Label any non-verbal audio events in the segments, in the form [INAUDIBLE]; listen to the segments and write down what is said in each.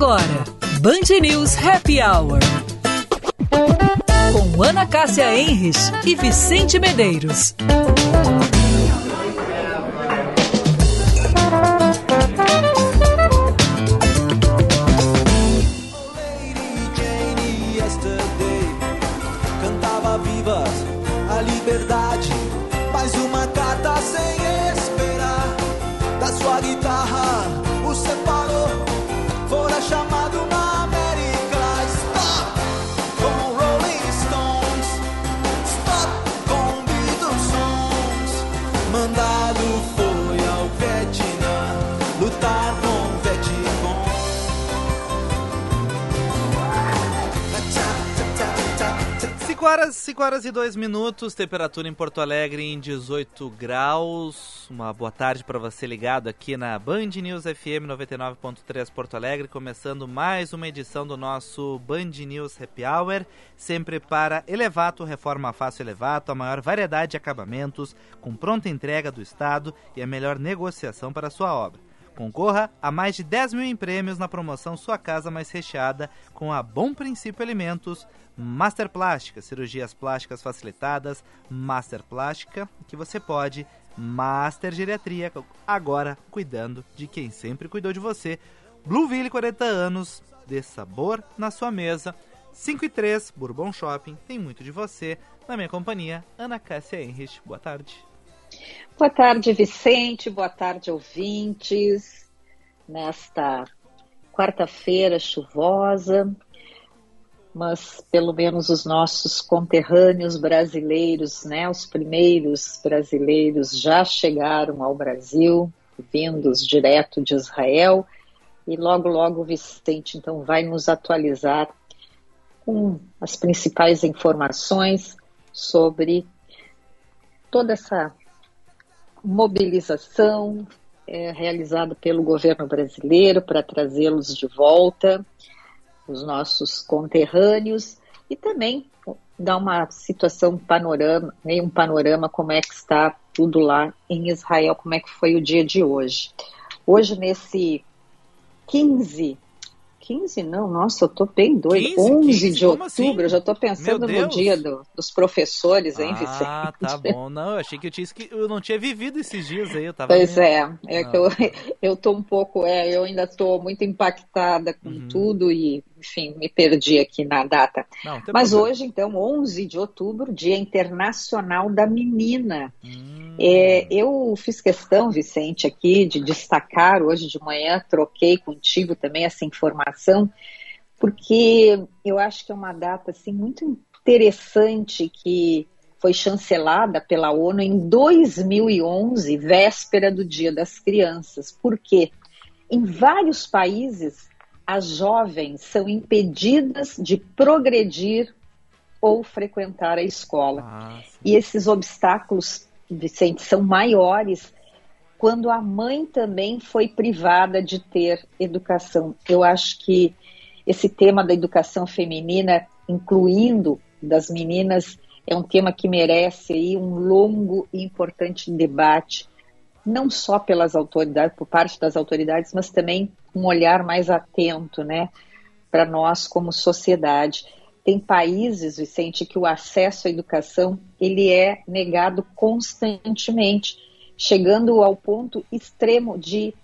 Agora, Band News Happy Hour. Com Ana Cássia Enres e Vicente Medeiros. 5 horas e 2 minutos, temperatura em Porto Alegre em 18 graus. Uma boa tarde para você ligado aqui na Band News FM 99.3 Porto Alegre, começando mais uma edição do nosso Band News Happy Hour, sempre para Elevato, Reforma Fácil Elevato, a maior variedade de acabamentos, com pronta entrega do Estado e a melhor negociação para a sua obra. Concorra a mais de 10 mil em prêmios na promoção Sua Casa Mais Recheada com a Bom Princípio Alimentos, Master Plástica, cirurgias plásticas facilitadas, Master Plástica, que você pode, Master Geriatria, agora cuidando de quem sempre cuidou de você. Blueville 40 anos, dê sabor na sua mesa. 5 e 3, Bourbon Shopping, tem muito de você. Na minha companhia, Ana Cássia Henrich. Boa tarde. Boa tarde, Vicente. Boa tarde, ouvintes. Nesta quarta-feira chuvosa, mas pelo menos os nossos conterrâneos brasileiros, né, os primeiros brasileiros já chegaram ao Brasil, vindos direto de Israel, e logo, logo o Vicente então vai nos atualizar com as principais informações sobre toda essa mobilização é, realizada pelo governo brasileiro para trazê-los de volta, os nossos conterrâneos, e também dar uma situação panorama, meio um panorama como é que está tudo lá em Israel, como é que foi o dia de hoje. Hoje, nesse 15 15 não, nossa, eu tô bem doido. 15, 11 15? de outubro, assim? eu já tô pensando no dia do, dos professores, hein, ah, Vicente? Ah, tá bom. Não, eu achei que eu, tinha, eu não tinha vivido esses dias aí, eu tava Pois meio... é, é que eu, ah. [LAUGHS] eu tô um pouco, é, eu ainda tô muito impactada com uhum. tudo e, enfim, me perdi aqui na data. Não, Mas problema. hoje, então, 11 de outubro, Dia Internacional da Menina. Hum. É, eu fiz questão, Vicente, aqui de destacar hoje de manhã, troquei contigo também essa informação, porque eu acho que é uma data assim muito interessante que foi chancelada pela ONU em 2011, véspera do Dia das Crianças. Por quê? Em vários países, as jovens são impedidas de progredir ou frequentar a escola. Ah, e esses obstáculos Vicente, são maiores quando a mãe também foi privada de ter educação. Eu acho que esse tema da educação feminina, incluindo das meninas, é um tema que merece aí um longo e importante debate, não só pelas autoridades, por parte das autoridades, mas também um olhar mais atento, né, para nós como sociedade. Tem países, Vicente, que o acesso à educação ele é negado constantemente, chegando ao ponto extremo de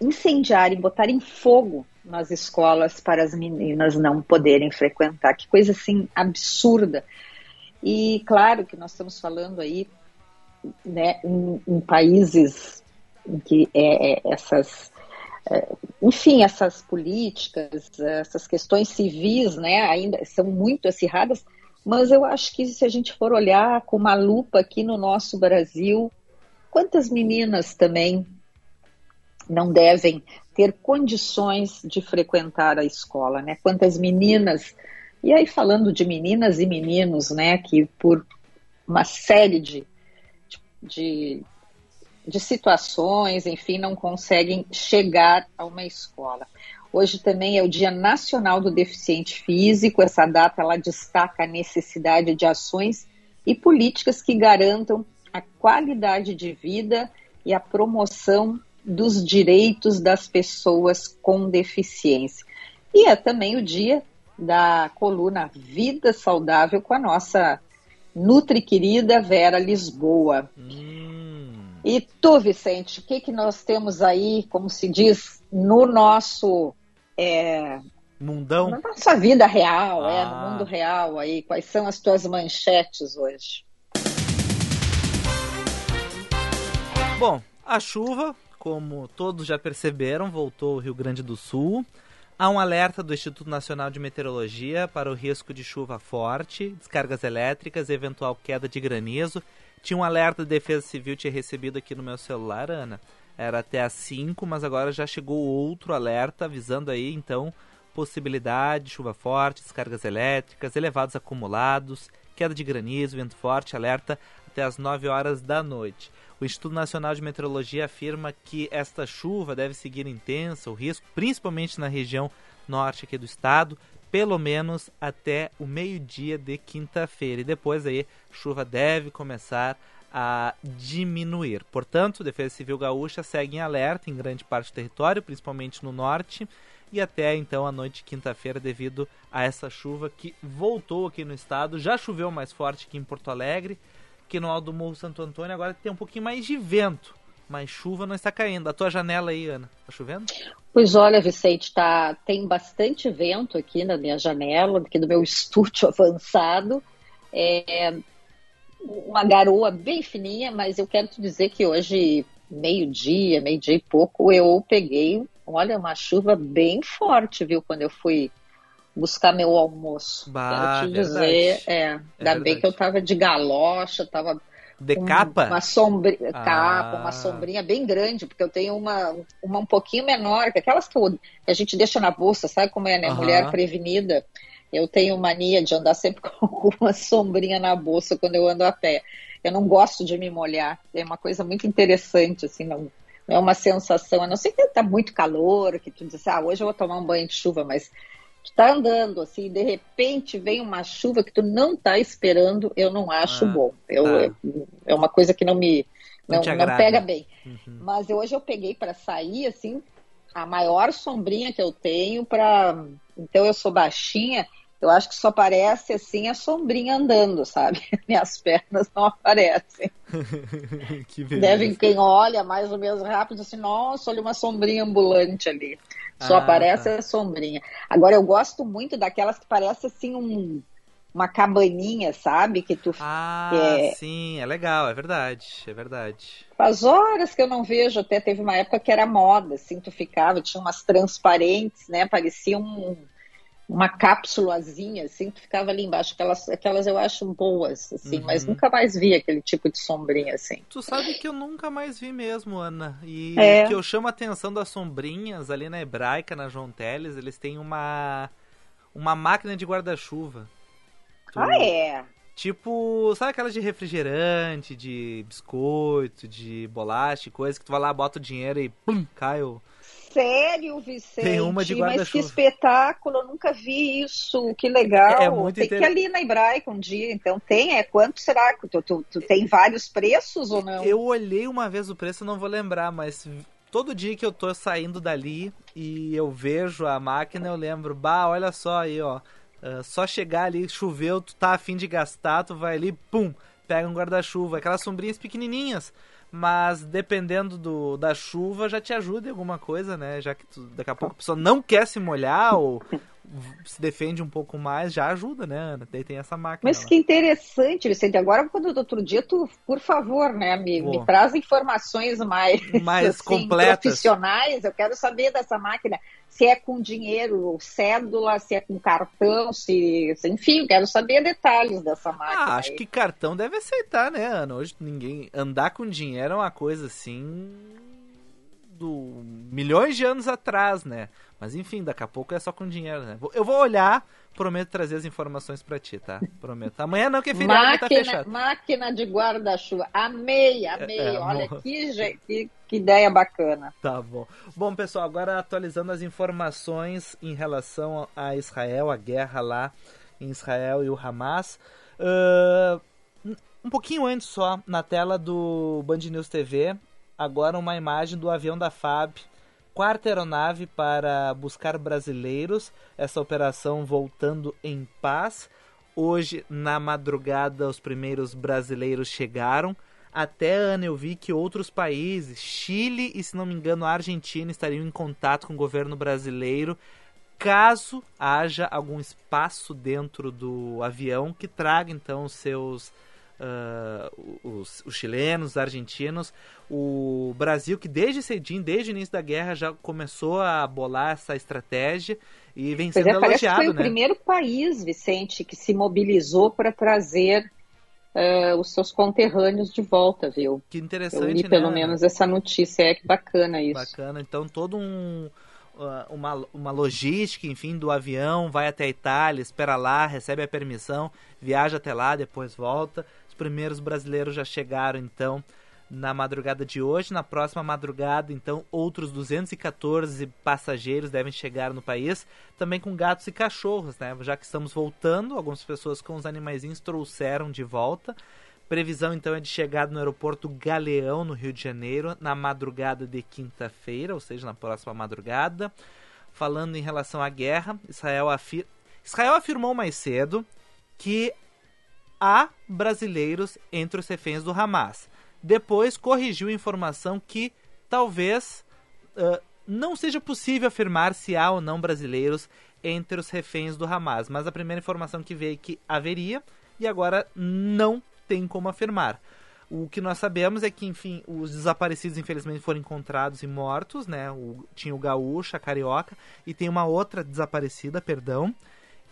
incendiar e botar em fogo nas escolas para as meninas não poderem frequentar. Que coisa assim absurda. E claro que nós estamos falando aí né, em, em países em que é, é, essas enfim, essas políticas, essas questões civis, né, ainda são muito acirradas, mas eu acho que se a gente for olhar com uma lupa aqui no nosso Brasil, quantas meninas também não devem ter condições de frequentar a escola, né? Quantas meninas, e aí falando de meninas e meninos, né, que por uma série de, de, de situações, enfim, não conseguem chegar a uma escola. Hoje também é o Dia Nacional do Deficiente Físico. Essa data ela destaca a necessidade de ações e políticas que garantam a qualidade de vida e a promoção dos direitos das pessoas com deficiência. E é também o dia da coluna Vida Saudável com a nossa Nutri querida Vera Lisboa. Hum. E tu, Vicente, o que, que nós temos aí, como se diz, no nosso. É, Mundão? Na nossa vida real, ah. é, no ah. mundo real aí. Quais são as tuas manchetes hoje? Bom, a chuva, como todos já perceberam, voltou ao Rio Grande do Sul. Há um alerta do Instituto Nacional de Meteorologia para o risco de chuva forte, descargas elétricas e eventual queda de granizo. Tinha um alerta de Defesa Civil tinha recebido aqui no meu celular, Ana. Era até às 5, mas agora já chegou outro alerta avisando aí, então, possibilidade de chuva forte, descargas elétricas, elevados acumulados, queda de granizo, vento forte, alerta até às 9 horas da noite. O Instituto Nacional de Meteorologia afirma que esta chuva deve seguir intensa, o risco, principalmente na região norte aqui do estado, pelo menos até o meio-dia de quinta-feira. E depois aí, chuva deve começar a diminuir. Portanto, a Defesa Civil Gaúcha segue em alerta em grande parte do território, principalmente no norte, e até então a noite de quinta-feira devido a essa chuva que voltou aqui no estado. Já choveu mais forte aqui em Porto Alegre, aqui no alto do Morro Santo Antônio agora tem um pouquinho mais de vento, mas chuva não está caindo. A tua janela aí, Ana, está chovendo? Pois olha, Vicente, tá, tem bastante vento aqui na minha janela, aqui do meu estúdio [LAUGHS] avançado. É uma garoa bem fininha, mas eu quero te dizer que hoje, meio-dia, meio-dia e pouco, eu peguei, olha, uma chuva bem forte, viu, quando eu fui buscar meu almoço. Bah, Quero te dizer, é, é ainda bem que eu tava de galocha, tava de capa? Uma sombrinha, ah. capa, uma sombrinha bem grande, porque eu tenho uma, uma um pouquinho menor, que aquelas que, eu, que a gente deixa na bolsa, sabe como é, né? Mulher prevenida. Eu tenho mania de andar sempre [LAUGHS] com uma sombrinha na bolsa quando eu ando a pé. Eu não gosto de me molhar. É uma coisa muito interessante, assim, não, não é uma sensação. A não ser que tá muito calor, que tu diz, ah, hoje eu vou tomar um banho de chuva, mas tu tá andando assim, de repente vem uma chuva que tu não tá esperando, eu não acho ah, bom. Eu, tá. é uma coisa que não me não, não, não pega bem. Uhum. Mas hoje eu peguei para sair assim, a maior sombrinha que eu tenho para então eu sou baixinha, eu acho que só aparece assim a sombrinha andando, sabe? [LAUGHS] Minhas pernas não aparecem. [LAUGHS] que Devem quem olha mais ou menos rápido assim, nossa, olha uma sombrinha ambulante ali. Só ah, aparece tá. a sombrinha. Agora eu gosto muito daquelas que parece assim um uma cabaninha, sabe? Que tu Ah, é... sim, é legal, é verdade, é verdade. Faz horas que eu não vejo, até teve uma época que era moda, assim, tu ficava, tinha umas transparentes, né? Parecia um uma cápsulazinha, assim, que ficava ali embaixo. Aquelas, aquelas eu acho boas, assim, uhum. mas nunca mais vi aquele tipo de sombrinha, assim. Tu sabe que eu nunca mais vi mesmo, Ana. E é. que eu chamo a atenção das sombrinhas ali na Hebraica, na João Teles, eles têm uma, uma máquina de guarda-chuva. Ah, é? Tipo, sabe aquelas de refrigerante, de biscoito, de bolacha, coisa que tu vai lá, bota o dinheiro e pum, cai o Sério, Vicente? Tem uma de guarda-chuva. Mas que espetáculo, eu nunca vi isso, que legal. É, é muito tem inter... que ir ali na Hebraica um dia, então tem, é quanto será? Tu, tu, tu tem vários preços ou não? Eu olhei uma vez o preço, não vou lembrar, mas todo dia que eu tô saindo dali e eu vejo a máquina, eu lembro, bah, olha só aí, ó. Uh, só chegar ali, choveu, tu tá afim de gastar, tu vai ali, pum, pega um guarda-chuva, aquelas sombrinhas pequenininhas mas dependendo do, da chuva já te ajuda em alguma coisa, né? Já que tu, daqui a pouco a pessoa não quer se molhar ou se defende um pouco mais, já ajuda, né, Ana? Daí tem essa máquina. Mas lá. que interessante, Vicente. Agora, quando outro dia, tu, por favor, né, me, me traz informações mais, [LAUGHS] mais assim, completas. profissionais. Eu quero saber dessa máquina se é com dinheiro, cédula, se é com cartão, se, enfim, quero saber detalhes dessa máquina. Ah, acho aí. que cartão deve aceitar, né, Ana? Hoje ninguém andar com dinheiro é uma coisa assim do milhões de anos atrás, né? Mas enfim, daqui a pouco é só com dinheiro, né? Eu vou olhar, prometo trazer as informações para ti, tá? Prometo. Amanhã não, que é feriado, tá máquina, tá fechado. Máquina de guarda-chuva. Amei, amei. É, é, Olha que, que, que ideia bacana. Tá bom. Bom, pessoal, agora atualizando as informações em relação a Israel, a guerra lá em Israel e o Hamas. Uh, um pouquinho antes só, na tela do Band News TV, agora uma imagem do avião da FAB quarta aeronave para buscar brasileiros. Essa operação voltando em paz. Hoje, na madrugada, os primeiros brasileiros chegaram. Até, Ana, eu vi que outros países, Chile e, se não me engano, a Argentina, estariam em contato com o governo brasileiro caso haja algum espaço dentro do avião que traga, então, seus uh, os, os, chilenos, os argentinos, o Brasil que desde cedinho, desde o início da guerra já começou a bolar essa estratégia e vem sendo pois é, elogiado, foi né? o primeiro país, Vicente, que se mobilizou para trazer uh, os seus conterrâneos de volta, viu? Que interessante, Eu li né? pelo menos essa notícia, é que bacana isso. Bacana, então todo um uma, uma logística, enfim, do avião, vai até a Itália, espera lá, recebe a permissão, viaja até lá, depois volta primeiros brasileiros já chegaram, então, na madrugada de hoje. Na próxima madrugada, então, outros 214 passageiros devem chegar no país, também com gatos e cachorros, né? Já que estamos voltando, algumas pessoas com os animaizinhos trouxeram de volta. Previsão então é de chegada no aeroporto Galeão, no Rio de Janeiro, na madrugada de quinta-feira, ou seja, na próxima madrugada. Falando em relação à guerra, Israel, afir... Israel afirmou mais cedo que há brasileiros entre os reféns do Hamas. Depois corrigiu a informação que talvez uh, não seja possível afirmar se há ou não brasileiros entre os reféns do Hamas. Mas a primeira informação que veio é que haveria e agora não tem como afirmar. O que nós sabemos é que, enfim, os desaparecidos infelizmente foram encontrados e mortos, né? O, tinha o gaúcho, a carioca e tem uma outra desaparecida, perdão.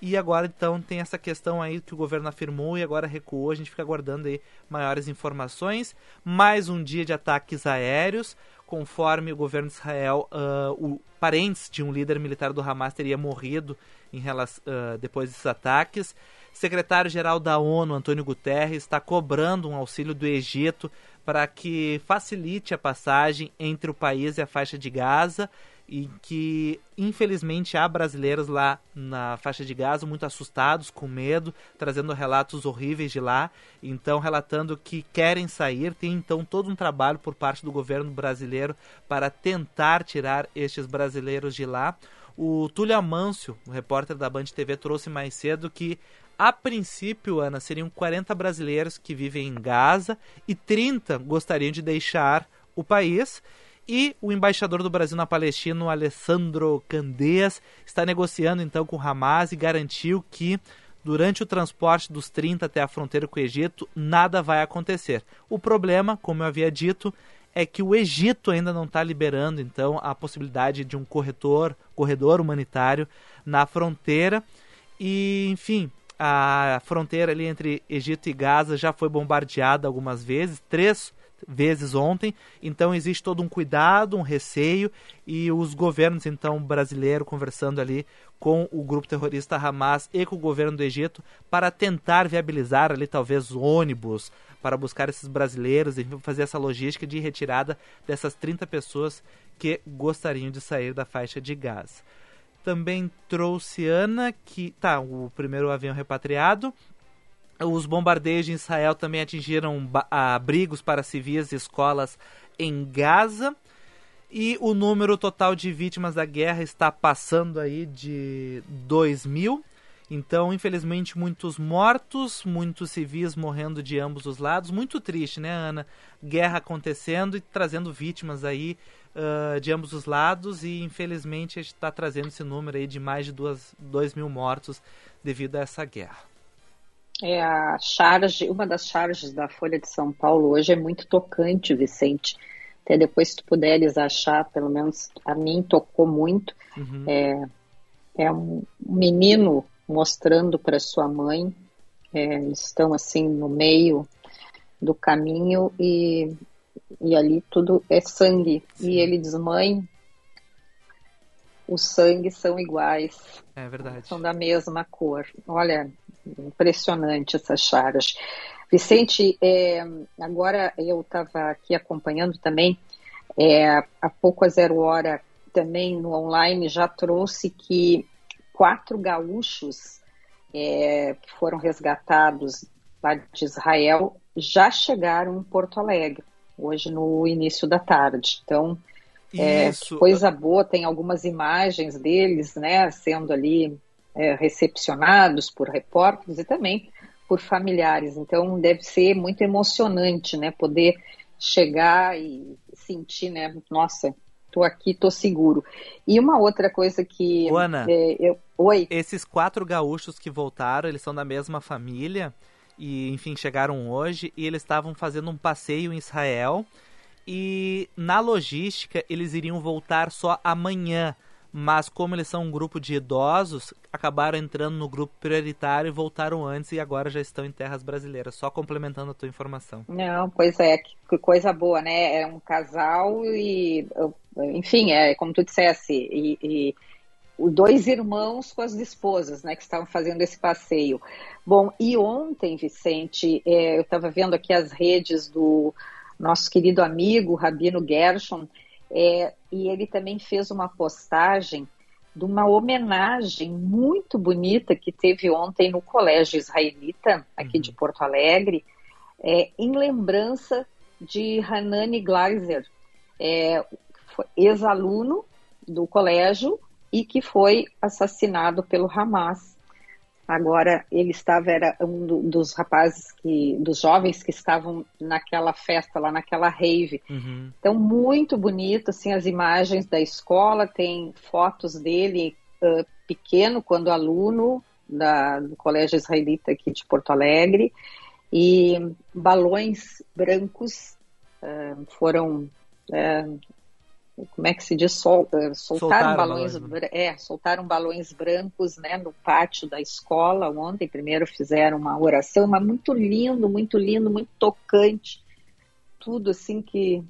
E agora então tem essa questão aí que o governo afirmou e agora recuou. A gente fica aguardando aí maiores informações. Mais um dia de ataques aéreos, conforme o governo de Israel, uh, o parentes de um líder militar do Hamas teria morrido em relação, uh, depois desses ataques. Secretário-geral da ONU, Antônio Guterres, está cobrando um auxílio do Egito para que facilite a passagem entre o país e a faixa de Gaza e que infelizmente há brasileiros lá na faixa de Gaza muito assustados, com medo, trazendo relatos horríveis de lá, então relatando que querem sair, tem então todo um trabalho por parte do governo brasileiro para tentar tirar estes brasileiros de lá. O Túlio Amâncio, o repórter da Band TV, trouxe mais cedo que a princípio, Ana, seriam 40 brasileiros que vivem em Gaza e 30 gostariam de deixar o país. E o embaixador do Brasil na Palestina, Alessandro Candeias, está negociando então com o Hamas e garantiu que durante o transporte dos 30 até a fronteira com o Egito, nada vai acontecer. O problema, como eu havia dito, é que o Egito ainda não está liberando então a possibilidade de um corretor, corredor humanitário na fronteira. E, enfim, a fronteira ali entre Egito e Gaza já foi bombardeada algumas vezes, três vezes ontem. Então existe todo um cuidado, um receio e os governos então brasileiro conversando ali com o grupo terrorista Hamas e com o governo do Egito para tentar viabilizar ali talvez ônibus para buscar esses brasileiros e fazer essa logística de retirada dessas 30 pessoas que gostariam de sair da faixa de Gaza. Também trouxe Ana que tá o primeiro avião repatriado os bombardeios de Israel também atingiram abrigos para civis e escolas em Gaza. E o número total de vítimas da guerra está passando aí de 2 mil. Então, infelizmente, muitos mortos, muitos civis morrendo de ambos os lados. Muito triste, né, Ana? Guerra acontecendo e trazendo vítimas aí uh, de ambos os lados. E, infelizmente, está trazendo esse número aí de mais de 2 mil mortos devido a essa guerra. É a charge, uma das charges da Folha de São Paulo hoje é muito tocante, Vicente. Até depois, se tu puderes achar, pelo menos a mim tocou muito. Uhum. É, é um menino mostrando para sua mãe, é, estão assim no meio do caminho e, e ali tudo é sangue. Sim. E ele diz: Mãe, os sangues são iguais. É verdade. São da mesma cor. Olha, impressionante essas charas. Vicente, é, agora eu estava aqui acompanhando também, é, há pouco a zero hora também no online já trouxe que quatro gaúchos é, que foram resgatados lá de Israel já chegaram em Porto Alegre, hoje no início da tarde. Então, É, coisa boa, tem algumas imagens deles, né, sendo ali é, recepcionados por repórteres e também por familiares. Então deve ser muito emocionante, né, poder chegar e sentir, né, nossa, tô aqui, tô seguro. E uma outra coisa que Ana, é, eu... oi. Esses quatro gaúchos que voltaram, eles são da mesma família e enfim chegaram hoje e eles estavam fazendo um passeio em Israel e na logística eles iriam voltar só amanhã, mas como eles são um grupo de idosos, acabaram entrando no grupo prioritário e voltaram antes e agora já estão em terras brasileiras. Só complementando a tua informação. Não, pois é, que coisa boa, né? É um casal e, enfim, é como tu dissesse, e, e dois irmãos com as esposas, né, que estavam fazendo esse passeio. Bom, e ontem, Vicente, é, eu estava vendo aqui as redes do nosso querido amigo Rabino Gershon, é, e ele também fez uma postagem de uma homenagem muito bonita que teve ontem no Colégio Israelita, aqui uhum. de Porto Alegre, é, em lembrança de Hanani Gleiser, é, ex-aluno do colégio e que foi assassinado pelo Hamas. Agora ele estava era um dos rapazes que, dos jovens que estavam naquela festa lá naquela rave. Uhum. Então muito bonito assim as imagens da escola, tem fotos dele uh, pequeno quando aluno da, do Colégio Israelita aqui de Porto Alegre e balões brancos uh, foram uh, como é que se diz, Sol, soltaram, soltaram balões, balões né? é, soltaram balões brancos, né, no pátio da escola ontem. Primeiro fizeram uma oração, mas muito lindo, muito lindo, muito tocante, tudo assim que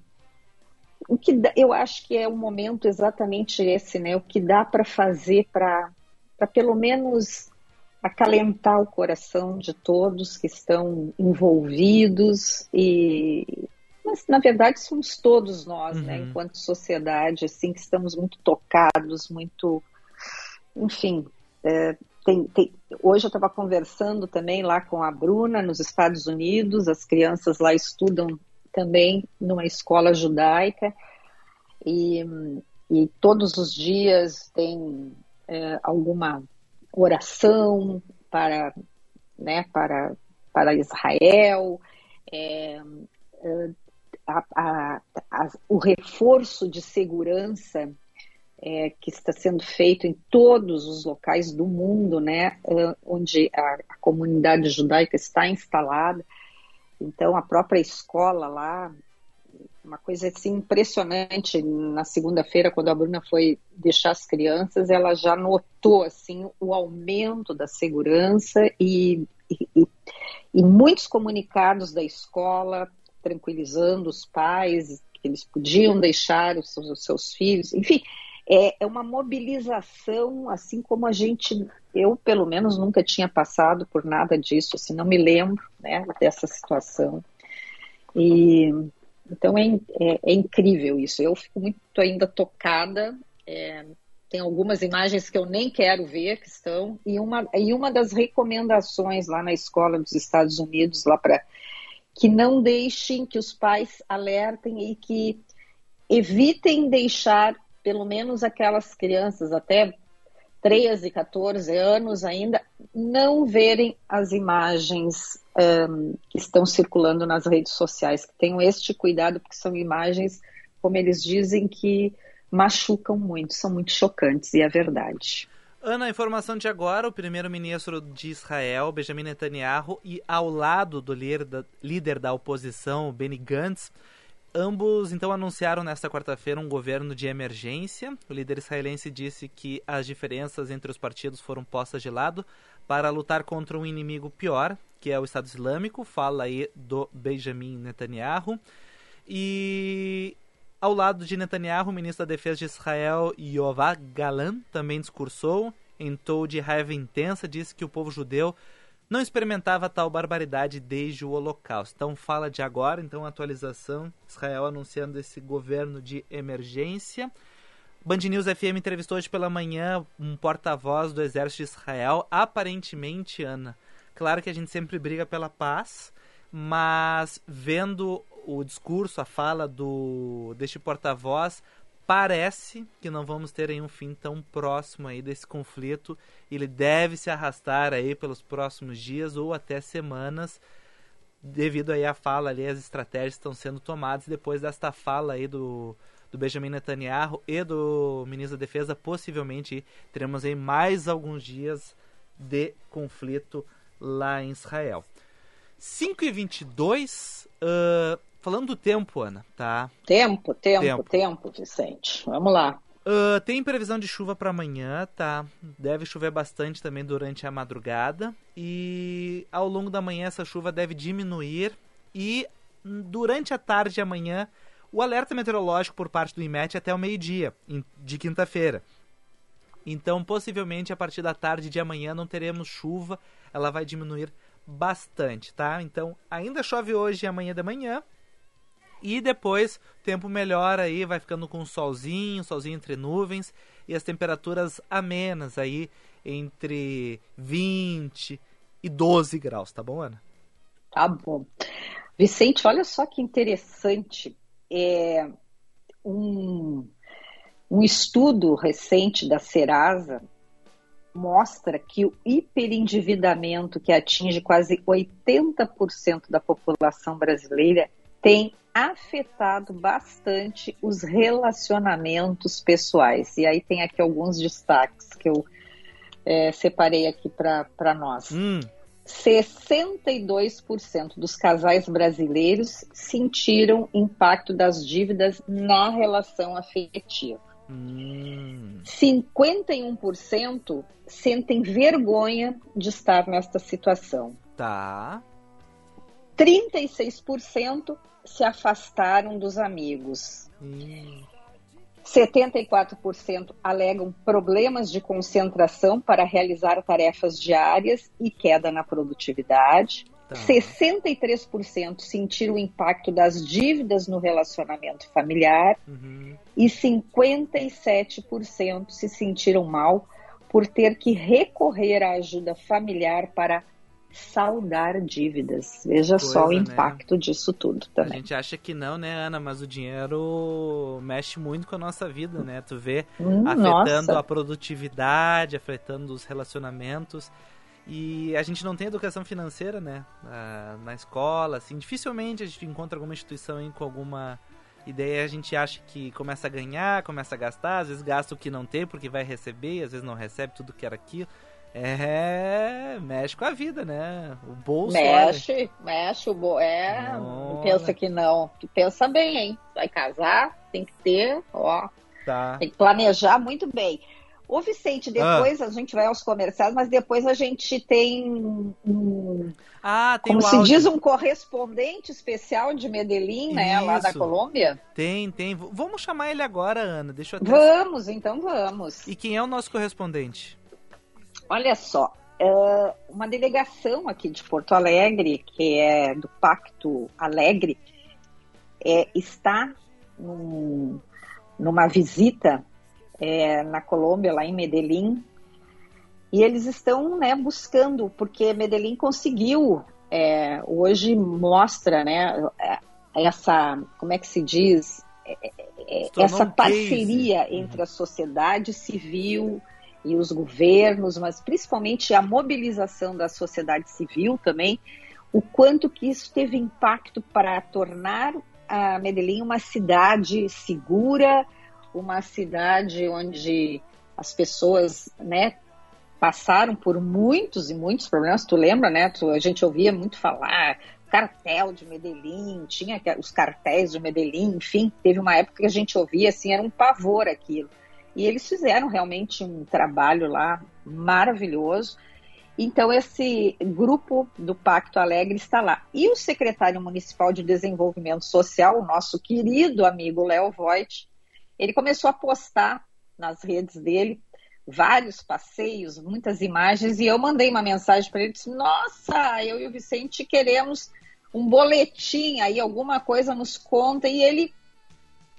o que eu acho que é o momento exatamente esse, né? O que dá para fazer para pelo menos acalentar o coração de todos que estão envolvidos e mas na verdade somos todos nós, né, uhum. né, enquanto sociedade, assim, que estamos muito tocados, muito, enfim, é, tem, tem, hoje eu estava conversando também lá com a Bruna, nos Estados Unidos, as crianças lá estudam também numa escola judaica, e, e todos os dias tem é, alguma oração para, né, para, para Israel, é, é a, a, a, o reforço de segurança é, que está sendo feito em todos os locais do mundo, né, onde a, comunidade judaica está instalada. Então, a própria escola lá, uma coisa assim impressionante. Na segunda-feira, quando a Bruna foi deixar as crianças, ela já notou assim o aumento da segurança e, e, e muitos comunicados da escola tranquilizando os pais, que eles podiam deixar os seus, os seus filhos, enfim, é, é, uma mobilização, assim como a gente, eu pelo menos nunca tinha passado por nada disso, assim, não me lembro né, dessa situação. E então é, é, é, incrível isso. Eu fico muito ainda tocada. É, tem algumas imagens que eu nem quero ver que estão. E uma, e uma das recomendações lá na escola dos Estados Unidos, lá para que não deixem que os pais alertem e que evitem deixar pelo menos aquelas crianças até 13, 14 anos ainda não verem as imagens um, que estão circulando nas redes sociais, que tenham este cuidado, porque são imagens, como eles dizem, que machucam muito, são muito chocantes, e é verdade. Ana, informação de agora, o primeiro-ministro de Israel, Benjamin Netanyahu, e ao lado do líder da oposição, Benny Gantz, ambos então anunciaram nesta quarta-feira um governo de emergência. O líder israelense disse que as diferenças entre os partidos foram postas de lado para lutar contra um inimigo pior, que é o Estado Islâmico, fala aí do Benjamin Netanyahu. E ao lado de Netanyahu, o ministro da Defesa de Israel, Yoav Galan, também discursou em tom de raiva intensa, disse que o povo judeu não experimentava tal barbaridade desde o Holocausto. Então fala de agora, então atualização, Israel anunciando esse governo de emergência. Band News FM entrevistou hoje pela manhã um porta-voz do exército de Israel, aparentemente, Ana. Claro que a gente sempre briga pela paz, mas vendo o discurso, a fala do deste porta-voz, parece que não vamos ter aí um fim tão próximo aí desse conflito. Ele deve se arrastar aí pelos próximos dias ou até semanas, devido aí à fala ali, as estratégias estão sendo tomadas depois desta fala aí do, do Benjamin Netanyahu e do ministro da Defesa, possivelmente teremos aí mais alguns dias de conflito lá em Israel. 5 e 22 uh, falando do tempo, Ana, tá? Tempo, tempo, tempo, tempo Vicente. Vamos lá. Uh, tem previsão de chuva para amanhã, tá? Deve chover bastante também durante a madrugada. E ao longo da manhã essa chuva deve diminuir. E durante a tarde de amanhã, o alerta meteorológico por parte do IMET até o meio-dia, de quinta-feira. Então, possivelmente, a partir da tarde de amanhã não teremos chuva, ela vai diminuir bastante, tá? Então, ainda chove hoje e amanhã de manhã, e depois o tempo melhora aí, vai ficando com solzinho, solzinho entre nuvens e as temperaturas amenas aí entre 20 e 12 graus, tá bom, Ana? Tá bom. Vicente, olha só que interessante. É um, um estudo recente da Serasa mostra que o hiperendividamento que atinge quase 80% da população brasileira tem afetado bastante os relacionamentos pessoais. E aí tem aqui alguns destaques que eu é, separei aqui para nós. Hum. 62% dos casais brasileiros sentiram impacto das dívidas na relação afetiva. Hum. 51% sentem vergonha de estar nesta situação. Tá. 36% se afastaram dos amigos. Hum. 74% alegam problemas de concentração para realizar tarefas diárias e queda na produtividade. Tá. 63% sentiram o impacto das dívidas no relacionamento familiar uhum. e 57% se sentiram mal por ter que recorrer à ajuda familiar para saldar dívidas. Veja Coisa, só o né? impacto né? disso tudo também. A gente acha que não, né, Ana? Mas o dinheiro mexe muito com a nossa vida, né? Tu vê hum, afetando nossa. a produtividade, afetando os relacionamentos. E a gente não tem educação financeira, né? na escola, assim, dificilmente a gente encontra alguma instituição com alguma ideia. A gente acha que começa a ganhar, começa a gastar, às vezes gasta o que não tem porque vai receber, às vezes não recebe tudo que era aquilo. É, mexe com a vida, né? O bolso. Mexe, olha. mexe o bolso. É, não pensa que não. Tu pensa bem, hein? Vai casar, tem que ter, ó. Tá. Tem que planejar muito bem. Ô, Vicente, depois ah. a gente vai aos comerciais, mas depois a gente tem um. Ah, tem como se áudio. diz, um correspondente especial de Medellín, né? Isso. Lá da Colômbia. Tem, tem. Vamos chamar ele agora, Ana. Deixa eu até... Vamos, então vamos. E quem é o nosso correspondente? Olha só, é, uma delegação aqui de Porto Alegre, que é do Pacto Alegre, é, está num, numa visita é, na Colômbia, lá em Medellín, e eles estão né, buscando, porque Medellín conseguiu, é, hoje mostra né, é, essa, como é que se diz, é, essa parceria case. entre a sociedade civil e os governos, mas principalmente a mobilização da sociedade civil também, o quanto que isso teve impacto para tornar a Medellín uma cidade segura, uma cidade onde as pessoas, né, passaram por muitos e muitos problemas. Tu lembra, né? Tu, a gente ouvia muito falar cartel de Medellín, tinha os cartéis de Medellín, enfim, teve uma época que a gente ouvia assim, era um pavor aquilo. E eles fizeram realmente um trabalho lá maravilhoso. Então, esse grupo do Pacto Alegre está lá. E o secretário municipal de Desenvolvimento Social, o nosso querido amigo Léo Voigt, ele começou a postar nas redes dele vários passeios, muitas imagens, e eu mandei uma mensagem para ele, disse, nossa, eu e o Vicente queremos um boletim aí, alguma coisa nos conta, e ele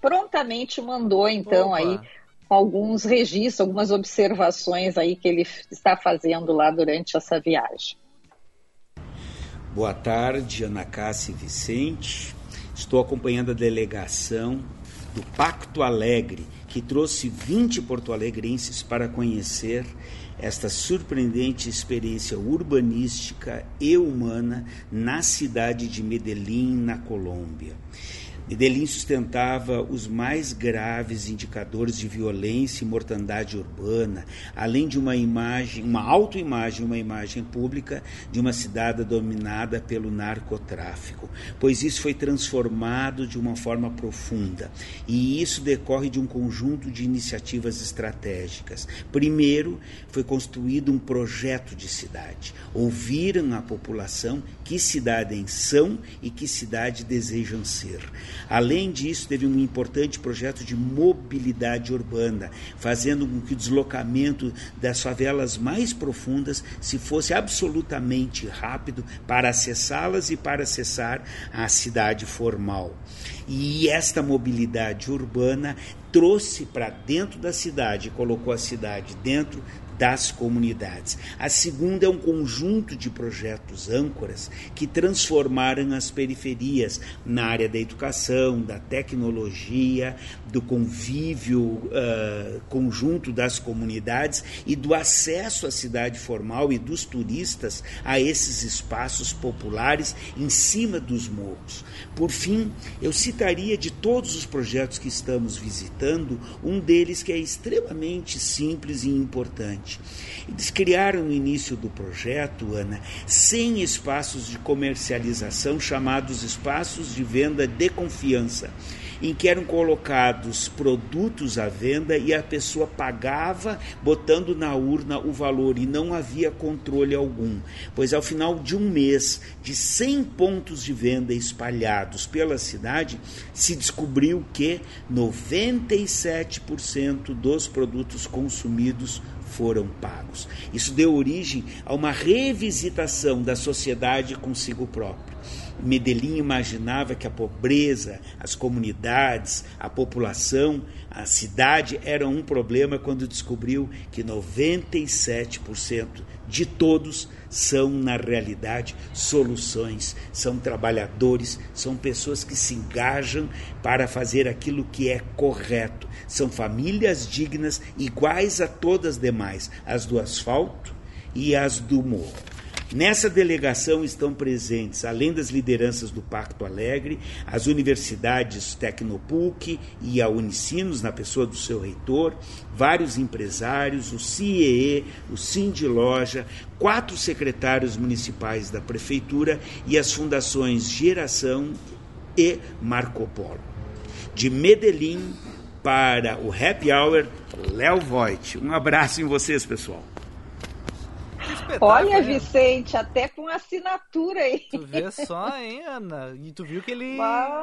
prontamente mandou, então, Opa. aí alguns registros, algumas observações aí que ele está fazendo lá durante essa viagem. Boa tarde, Ana Cássia e Vicente. Estou acompanhando a delegação do Pacto Alegre, que trouxe 20 porto-alegrenses para conhecer esta surpreendente experiência urbanística e humana na cidade de Medellín, na Colômbia. Medellín sustentava os mais graves indicadores de violência e mortandade urbana, além de uma imagem, uma autoimagem, uma imagem pública de uma cidade dominada pelo narcotráfico, pois isso foi transformado de uma forma profunda. E isso decorre de um conjunto de iniciativas estratégicas. Primeiro, foi construído um projeto de cidade. Ouviram a população que cidades são e que cidade desejam ser. Além disso, teve um importante projeto de mobilidade urbana, fazendo com que o deslocamento das favelas mais profundas se fosse absolutamente rápido para acessá-las e para acessar a cidade formal. E esta mobilidade urbana trouxe para dentro da cidade, colocou a cidade dentro das comunidades. A segunda é um conjunto de projetos âncoras que transformaram as periferias na área da educação, da tecnologia, do convívio uh, conjunto das comunidades e do acesso à cidade formal e dos turistas a esses espaços populares em cima dos morros. Por fim, eu citaria de todos os projetos que estamos visitando, um deles que é extremamente simples e importante. Eles criaram no início do projeto, Ana, 100 espaços de comercialização chamados espaços de venda de confiança em que eram colocados produtos à venda e a pessoa pagava botando na urna o valor e não havia controle algum, pois ao final de um mês, de 100 pontos de venda espalhados pela cidade, se descobriu que 97% dos produtos consumidos foram pagos. Isso deu origem a uma revisitação da sociedade consigo própria. Medellín imaginava que a pobreza, as comunidades, a população, a cidade eram um problema quando descobriu que 97% de todos são, na realidade, soluções, são trabalhadores, são pessoas que se engajam para fazer aquilo que é correto. São famílias dignas, iguais a todas as demais, as do asfalto e as do morro. Nessa delegação estão presentes, além das lideranças do Pacto Alegre, as universidades Tecnopuc e a Unicinos, na pessoa do seu reitor, vários empresários, o CIEE, o Cindy Loja, quatro secretários municipais da prefeitura e as fundações Geração e Marco Polo. De Medellín para o Happy Hour, Léo Voigt. Um abraço em vocês, pessoal. Olha, Vicente, até com assinatura aí. Tu vê só, hein, Ana? E tu viu que ele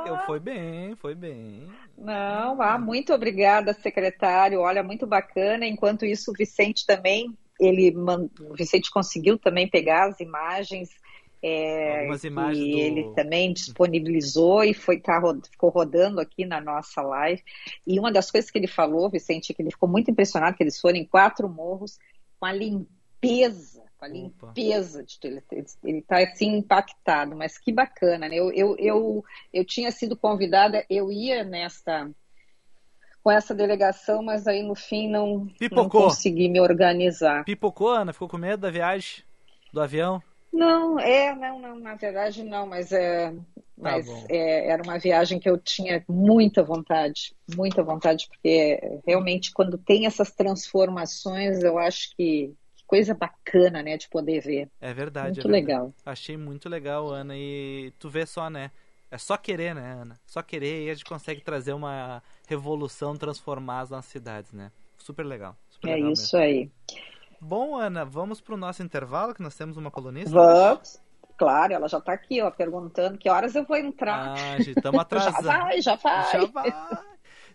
eu foi bem, foi bem. Não, ah, muito obrigada, secretário. Olha, muito bacana. Enquanto isso, o Vicente também, ele, o Vicente conseguiu também pegar as imagens. É, Algumas imagens e do... ele também disponibilizou e foi tá, ficou rodando aqui na nossa live. E uma das coisas que ele falou, Vicente, é que ele ficou muito impressionado que eles foram em quatro morros com a limpeza com a limpeza de tudo. Ele está assim impactado, mas que bacana, né? Eu, eu, eu, eu tinha sido convidada, eu ia nesta com essa delegação, mas aí no fim não, não consegui me organizar. Pipocou, Ana? Ficou com medo da viagem? Do avião? Não, é, não, não, na verdade não, mas é, tá mas é, era uma viagem que eu tinha muita vontade, muita vontade, porque realmente quando tem essas transformações, eu acho que coisa bacana, né, de poder ver. É verdade. Muito é verdade. legal. Achei muito legal, Ana, e tu vê só, né? É só querer, né, Ana? Só querer e a gente consegue trazer uma revolução, transformar as nossas cidades, né? Super legal. Super é legal isso mesmo. aí. Bom, Ana, vamos para o nosso intervalo, que nós temos uma colunista. Vamos. Claro, ela já está aqui, ó, perguntando que horas eu vou entrar. Ah, estamos [LAUGHS] atrasados. já vai, já vai. Já vai.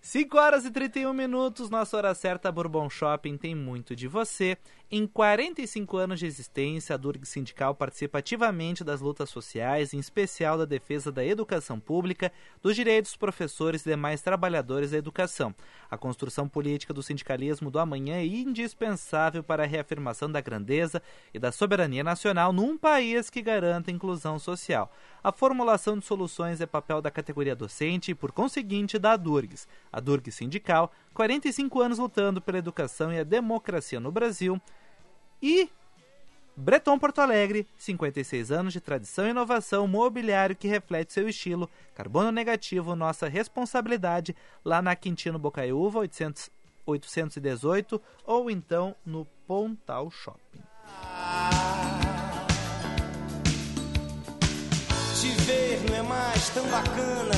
5 horas e 31 minutos, nossa hora certa, Bourbon Shopping tem muito de você. Em 45 anos de existência, a Durg Sindical participa ativamente das lutas sociais, em especial da defesa da educação pública, dos direitos dos professores e demais trabalhadores da educação. A construção política do sindicalismo do amanhã é indispensável para a reafirmação da grandeza e da soberania nacional num país que garanta inclusão social. A formulação de soluções é papel da categoria docente e, por conseguinte, da Durgs. A Durg Sindical, 45 anos lutando pela educação e a democracia no Brasil e Breton Porto Alegre, 56 anos de tradição e inovação, mobiliário que reflete seu estilo, carbono negativo, nossa responsabilidade, lá na Quintino Bocaiúva, 800, 818, ou então no Pontal Shopping. Te ver não é mais tão bacana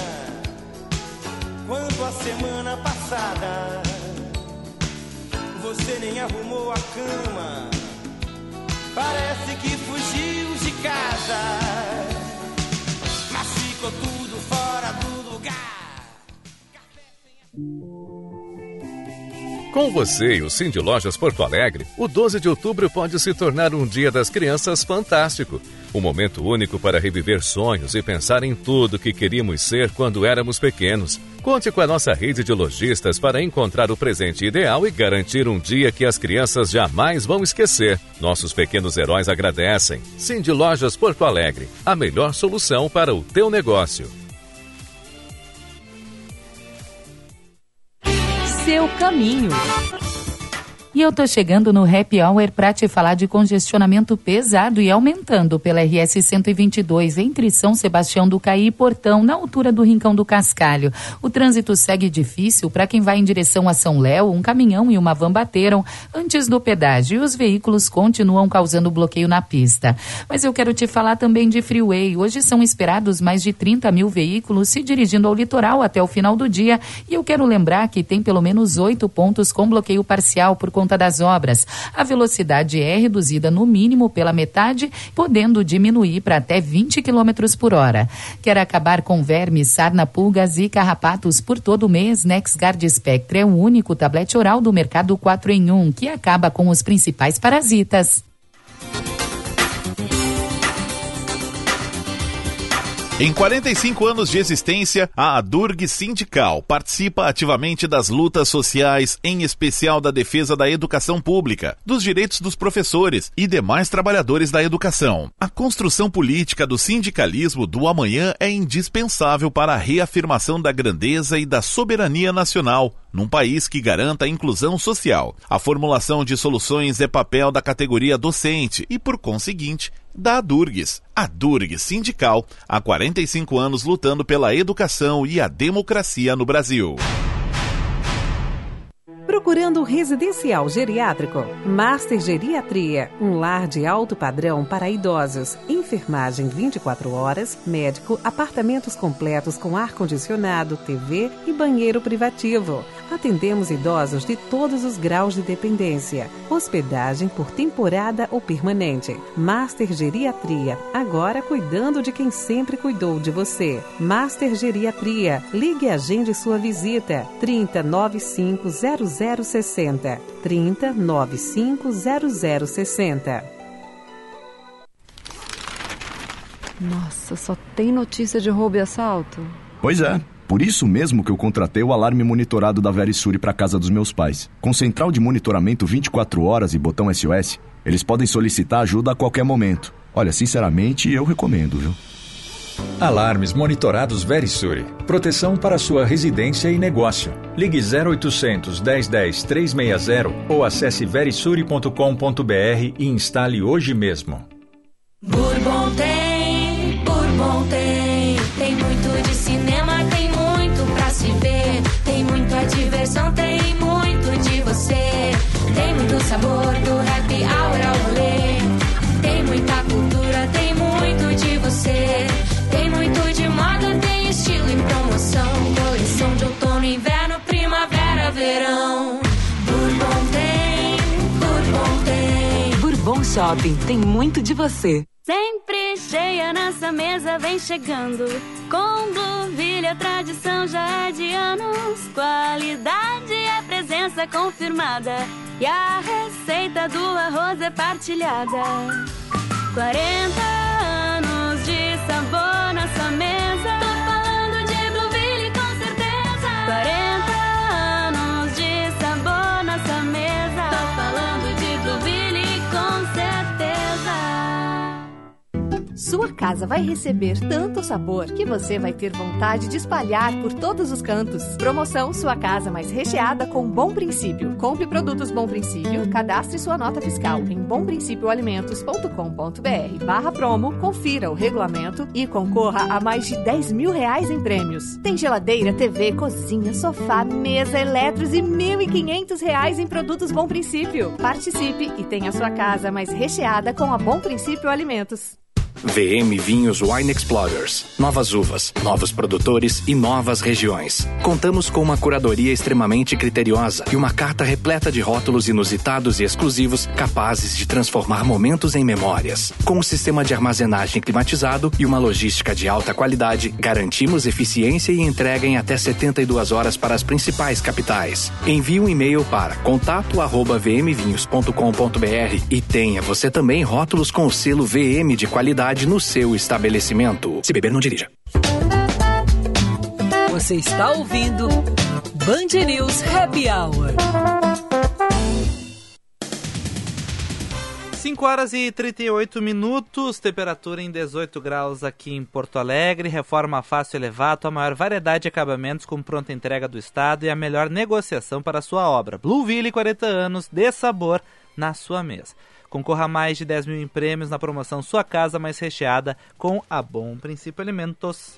quanto a semana passada. Você nem arrumou a cama Parece que fugiu de casa, mas ficou tudo fora do lugar. Com você e o Cindy Lojas Porto Alegre, o 12 de outubro pode se tornar um dia das crianças fantástico. Um momento único para reviver sonhos e pensar em tudo que queríamos ser quando éramos pequenos. Conte com a nossa rede de lojistas para encontrar o presente ideal e garantir um dia que as crianças jamais vão esquecer. Nossos pequenos heróis agradecem. Cindy Lojas Porto Alegre, a melhor solução para o teu negócio. Seu caminho. E eu tô chegando no Happy Hour para te falar de congestionamento pesado e aumentando pela RS 122 entre São Sebastião do Caí e Portão, na altura do Rincão do Cascalho. O trânsito segue difícil para quem vai em direção a São Léo. Um caminhão e uma van bateram antes do pedágio e os veículos continuam causando bloqueio na pista. Mas eu quero te falar também de freeway. Hoje são esperados mais de 30 mil veículos se dirigindo ao litoral até o final do dia. E eu quero lembrar que tem pelo menos oito pontos com bloqueio parcial por das obras. A velocidade é reduzida no mínimo pela metade, podendo diminuir para até 20 km por hora. Quer acabar com vermes, sarna, pulgas e carrapatos por todo mês? NexGard Spectre é o único tablete oral do mercado 4 em 1 que acaba com os principais parasitas. Em 45 anos de existência, a Adurg Sindical participa ativamente das lutas sociais, em especial da defesa da educação pública, dos direitos dos professores e demais trabalhadores da educação. A construção política do sindicalismo do amanhã é indispensável para a reafirmação da grandeza e da soberania nacional, num país que garanta a inclusão social. A formulação de soluções é papel da categoria docente e, por conseguinte, da Durgues. A Durgues Sindical, há 45 anos lutando pela educação e a democracia no Brasil. Procurando residencial geriátrico? Master Geriatria, um lar de alto padrão para idosos. Enfermagem 24 horas, médico, apartamentos completos com ar-condicionado, TV e banheiro privativo. Atendemos idosos de todos os graus de dependência. Hospedagem por temporada ou permanente. Master Geriatria, agora cuidando de quem sempre cuidou de você. Master Geriatria, ligue e agende sua visita. 309500 0060 30 95 0060. Nossa, só tem notícia de roubo e assalto? Pois é. Por isso mesmo que eu contratei o alarme monitorado da Verisure para casa dos meus pais. Com central de monitoramento 24 horas e botão SOS, eles podem solicitar ajuda a qualquer momento. Olha, sinceramente, eu recomendo, viu? Alarmes monitorados Verisure. Proteção para sua residência e negócio. Ligue 0800 1010 360 ou acesse verisure.com.br e instale hoje mesmo. Bourbon sabor do Shopping tem muito de você. Sempre cheia nessa mesa, vem chegando com Blueville família, tradição já é de anos. Qualidade é presença confirmada. E a receita do arroz é partilhada. 40 anos de sabor na sua mesa. Tô falando de Blueville com certeza. 40 Sua casa vai receber tanto sabor que você vai ter vontade de espalhar por todos os cantos. Promoção Sua Casa Mais Recheada com Bom Princípio. Compre produtos Bom Princípio, cadastre sua nota fiscal em bomprincipioalimentos.com.br barra promo, confira o regulamento e concorra a mais de 10 mil reais em prêmios. Tem geladeira, TV, cozinha, sofá, mesa, eletros e 1.500 reais em produtos Bom Princípio. Participe e tenha sua casa mais recheada com a Bom Princípio Alimentos. VM Vinhos Wine Explorers. Novas uvas, novos produtores e novas regiões. Contamos com uma curadoria extremamente criteriosa e uma carta repleta de rótulos inusitados e exclusivos capazes de transformar momentos em memórias. Com um sistema de armazenagem climatizado e uma logística de alta qualidade, garantimos eficiência e entrega em até 72 horas para as principais capitais. Envie um e-mail para contato@vmvinhos.com.br e tenha você também rótulos com o selo VM de qualidade no seu estabelecimento. Se beber, não dirija. Você está ouvindo Band News Happy Hour. 5 horas e 38 minutos, temperatura em 18 graus aqui em Porto Alegre, reforma fácil elevado, a maior variedade de acabamentos com pronta entrega do Estado e a melhor negociação para a sua obra. Blueville, 40 anos, dê sabor na sua mesa. Concorra a mais de 10 mil em prêmios na promoção Sua Casa Mais Recheada com a Bom Princípio Alimentos.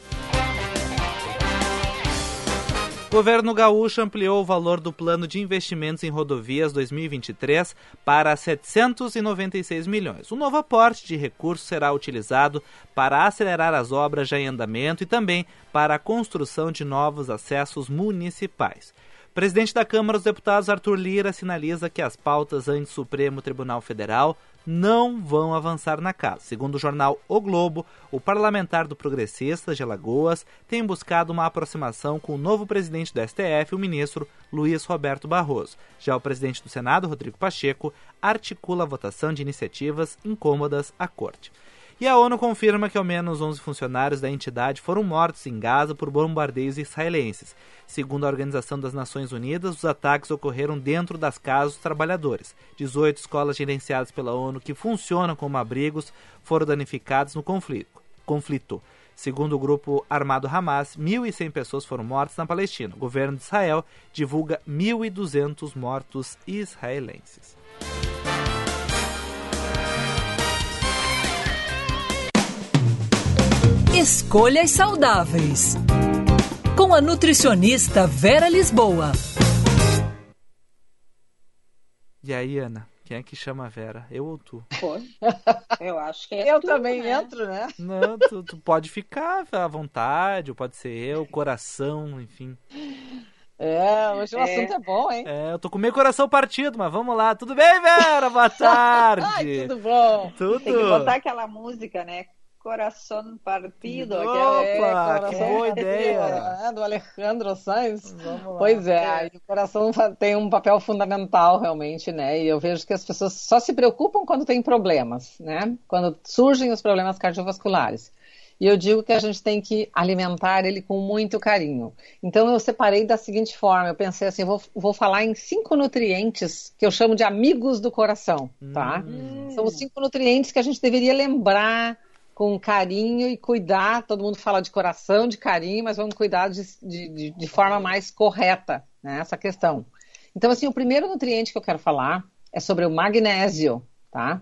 O governo gaúcho ampliou o valor do plano de investimentos em rodovias 2023 para 796 milhões. O novo aporte de recursos será utilizado para acelerar as obras já em andamento e também para a construção de novos acessos municipais. Presidente da Câmara dos Deputados, Arthur Lira, sinaliza que as pautas ante Supremo Tribunal Federal não vão avançar na casa. Segundo o jornal O Globo, o parlamentar do Progressistas de Alagoas tem buscado uma aproximação com o novo presidente do STF, o ministro Luiz Roberto Barroso. Já o presidente do Senado, Rodrigo Pacheco, articula a votação de iniciativas incômodas à corte. E a ONU confirma que ao menos 11 funcionários da entidade foram mortos em Gaza por bombardeios israelenses. Segundo a Organização das Nações Unidas, os ataques ocorreram dentro das casas dos trabalhadores. 18 escolas gerenciadas pela ONU que funcionam como abrigos foram danificadas no conflito. conflito. Segundo o grupo armado Hamas, 1.100 pessoas foram mortas na Palestina. O governo de Israel divulga 1.200 mortos israelenses. Escolhas saudáveis. Com a nutricionista Vera Lisboa. E aí, Ana? Quem é que chama a Vera? Eu ou tu? Pô, [LAUGHS] eu acho que é Eu tu, também né? entro, né? Não, tu, tu pode ficar à vontade, ou pode ser eu, coração, enfim. É, hoje o É. assunto é bom, hein? É, eu tô com meio coração partido, mas vamos lá. Tudo bem, Vera? Boa [LAUGHS] tarde. Ai, tudo bom. Tudo. Tem que botar aquela música, né? Coração partido. Opa, aquela- que boa ideia. É, do Alejandro Sanz. Lá. Pois é, aí o coração tem um papel fundamental realmente, né? E eu vejo que as pessoas só se preocupam quando tem problemas, né? Quando surgem os problemas cardiovasculares. E eu digo que a gente tem que alimentar ele com muito carinho. Então eu separei da seguinte forma, eu pensei assim, eu vou, vou falar em cinco nutrientes que eu chamo de amigos do coração, tá? São os cinco nutrientes que a gente deveria lembrar com carinho e cuidar. Todo mundo fala de coração, de carinho, mas vamos cuidar de, de, de- forma mais correta, né? Essa questão. Então, assim, o primeiro nutriente que eu quero falar é sobre o magnésio, tá?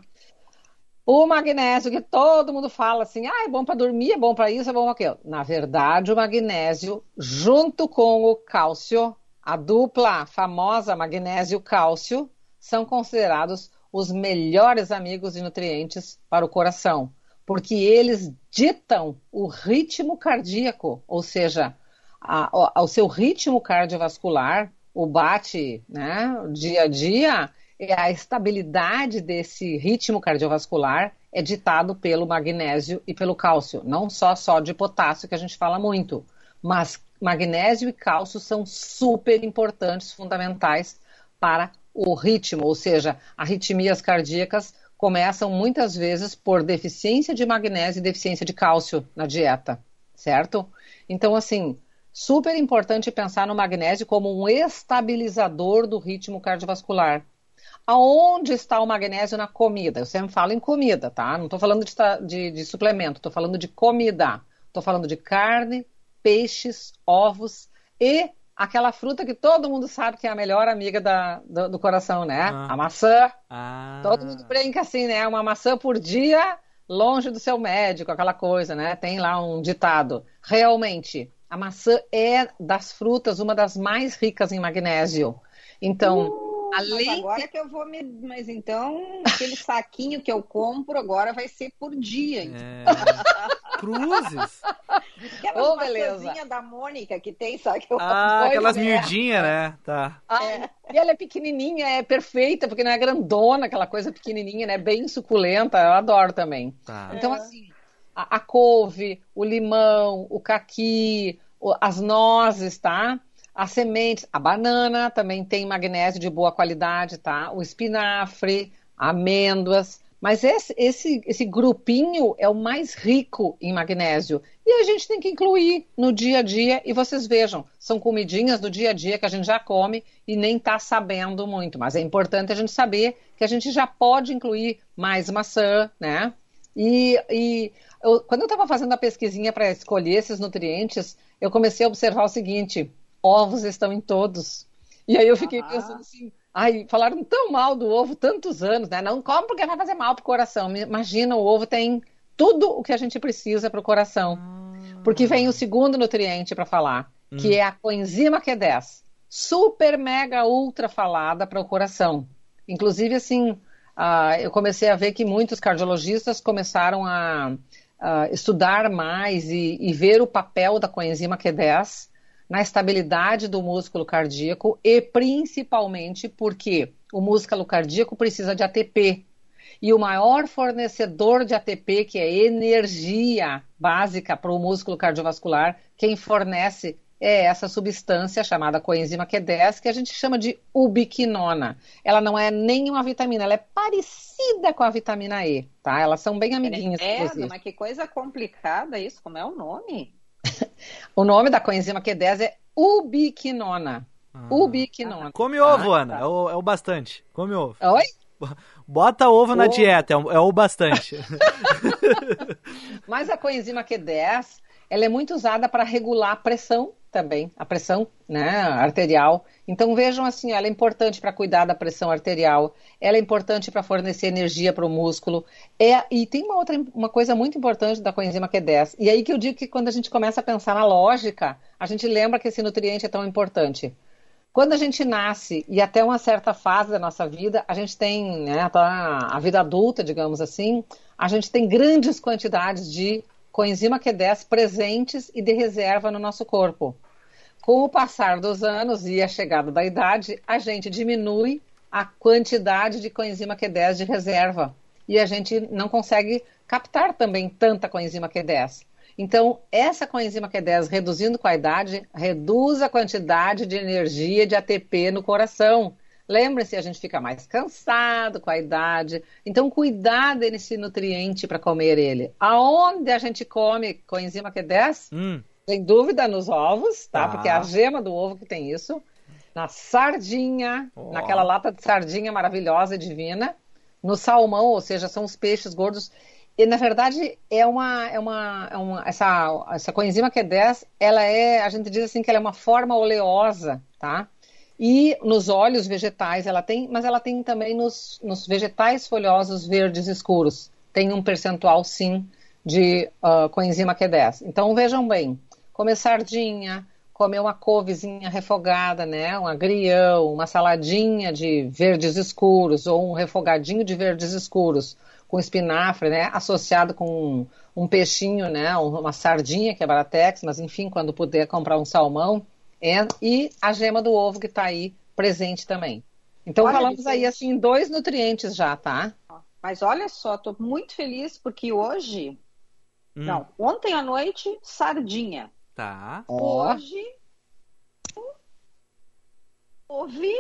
O magnésio que todo mundo fala assim, ah, é bom para dormir, é bom para isso, é bom para aquilo. Na verdade, o magnésio, junto com o cálcio, a dupla famosa magnésio-cálcio, são considerados os melhores amigos de nutrientes para o coração, porque eles ditam o ritmo cardíaco, ou seja, a- o- o seu ritmo cardiovascular, o bate, né, dia a dia, a estabilidade desse ritmo cardiovascular é ditado pelo magnésio e pelo cálcio, não só sódio e potássio que a gente fala muito. Mas magnésio e cálcio são super importantes, fundamentais para o ritmo, ou seja, arritmias cardíacas começam muitas vezes por deficiência de magnésio e deficiência de cálcio na dieta, certo? Então, assim, super importante pensar no magnésio como um estabilizador do ritmo cardiovascular. Aonde está o magnésio na comida? Eu sempre falo em comida, tá? Não estou falando de, de, de suplemento, estou falando de comida. Estou falando de carne, peixes, ovos e aquela fruta que todo mundo sabe que é a melhor amiga da, do, do coração, né? Ah. A maçã. Ah. Todo mundo brinca assim, né? Uma maçã por dia longe do seu médico, aquela coisa, né? Tem lá um ditado. Realmente, a maçã é das frutas uma das mais ricas em magnésio. Então, uh. Além mas agora que eu vou me. Mas então, aquele saquinho que eu compro agora vai ser por dia. Então. É... [LAUGHS] Cruzes. Aquelas oh, beleza. da Mônica que tem, sabe? Que ah, aquelas né? miudinhas, né? Tá. Ah, é. E ela é pequenininha, é perfeita, porque não é grandona, aquela coisa pequenininha, né? Bem suculenta. Eu adoro também. Tá. Então, é. assim, a, a couve, o limão, o caqui, as nozes, tá? As sementes, a banana também tem magnésio de boa qualidade, tá? O espinafre, amêndoas. Mas esse, esse, esse grupinho é o mais rico em magnésio. E a gente tem que incluir no dia a dia. E vocês vejam, são comidinhas do dia a dia que a gente já come e nem está sabendo muito. Mas é importante a gente saber que a gente já pode incluir mais maçã, né? E, e eu, quando eu estava fazendo a pesquisinha para escolher esses nutrientes, eu comecei a observar o seguinte: ovos estão em todos. E aí eu fiquei ah. pensando assim, ai, falaram tão mal do ovo tantos anos, né? Não come porque vai fazer mal pro coração. Imagina, o ovo tem tudo o que a gente precisa para o coração. Ah. Porque vem o segundo nutriente para falar, hum. que é a coenzima Q10. Super, mega, ultra falada para o coração. Inclusive, assim, uh, eu comecei a ver que muitos cardiologistas começaram a, uh, estudar mais e, e, ver o papel da coenzima Q10 na estabilidade do músculo cardíaco e principalmente porque o músculo cardíaco precisa de ATP. E o maior fornecedor de ATP, que é energia básica para o músculo cardiovascular, quem fornece é essa substância chamada coenzima Q10, que a gente chama de ubiquinona. Ela não é nenhuma vitamina, ela é parecida com a vitamina E, tá? Elas são bem amiguinhas. É, mas que coisa complicada isso, como é o nome? [LAUGHS] o nome da coenzima Q10 é ubiquinona. Ah. Ubiquinona. Come ovo, ah, Ana. Tá. É, o, é, o, bastante. Come ovo. Oi? [LAUGHS] Bota ovo na dieta, é o, é o bastante. [LAUGHS] Mas a coenzima Q10, ela é muito usada para regular a pressão também, a pressão né, arterial. Então vejam assim, ela é importante para cuidar da pressão arterial, ela é importante para fornecer energia para o músculo. É, e tem uma outra uma coisa muito importante da coenzima Q10. E aí que eu digo que quando a gente começa a pensar na lógica, a gente lembra que esse nutriente é tão importante. Quando a gente nasce e até uma certa fase da nossa vida, a gente tem, né, a vida adulta, digamos assim, a gente tem grandes quantidades de coenzima Q10 presentes e de reserva no nosso corpo. Com o passar dos anos e a chegada da idade, a gente diminui a quantidade de coenzima Q10 de reserva e a gente não consegue captar também tanta coenzima Q10. Então, essa coenzima Q10 reduzindo com a idade, reduz a quantidade de energia de ATP no coração Lembre-se, a gente fica mais cansado com a idade. Então, cuidar desse nutriente para comer ele. Aonde a gente come coenzima Q10? Hum. Sem dúvida nos ovos, tá? Ah. Porque é a gema do ovo que tem isso. Na sardinha, oh. naquela lata de sardinha maravilhosa e divina. No salmão, ou seja, são os peixes gordos. E, na verdade, é uma, é uma, é uma essa, essa coenzima Q10, ela é, a gente diz assim que ela é uma forma oleosa, tá? E nos óleos vegetais ela tem, mas ela tem também nos, nos vegetais folhosos verdes escuros. Tem um percentual, sim, de uh, coenzima Q10. Então vejam bem, comer sardinha, comer uma couvezinha refogada, né? Um agrião, uma saladinha de verdes escuros ou um refogadinho de verdes escuros com espinafre, né? Associado com um, um peixinho, né? Uma sardinha que é baratex, mas enfim, quando puder comprar um salmão, e a gema do ovo que está aí presente também. Então olha, falamos aí assim dois nutrientes já, tá? Mas olha só, estou muito feliz porque hoje, hum. não, ontem à noite sardinha, Tá. Hoje. Ouvi.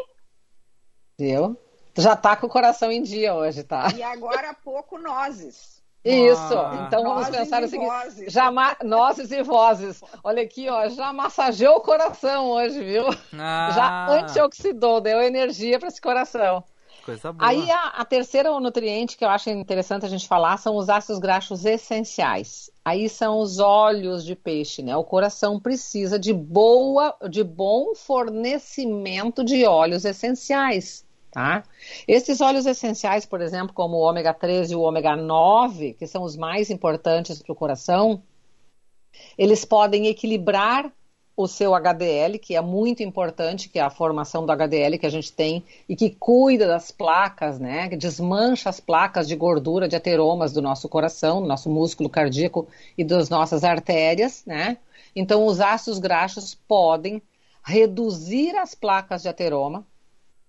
Viu? Já tá com o coração em dia hoje, tá? E agora há pouco nozes. Isso. Ah. Então vamos pensar o seguinte: já nozes e vozes. Olha aqui, ó, já massageou o coração hoje, viu? Ah. Já antioxidou, deu energia para esse coração. Coisa boa. Aí a, a terceira nutriente que eu acho interessante a gente falar são os ácidos graxos essenciais. Aí são os óleos de peixe, né? O coração precisa de boa, de bom fornecimento de óleos essenciais. Tá? Esses óleos essenciais, por exemplo, como o ômega 3 e o ômega 9, que são os mais importantes para o coração, eles podem equilibrar o seu HDL, que é muito importante, que é a formação do HDL que a gente tem e que cuida das placas, né? Que desmancha as placas de gordura, de ateromas do nosso coração, do nosso músculo cardíaco e das nossas artérias, né? Então, os ácidos graxos podem reduzir as placas de ateroma,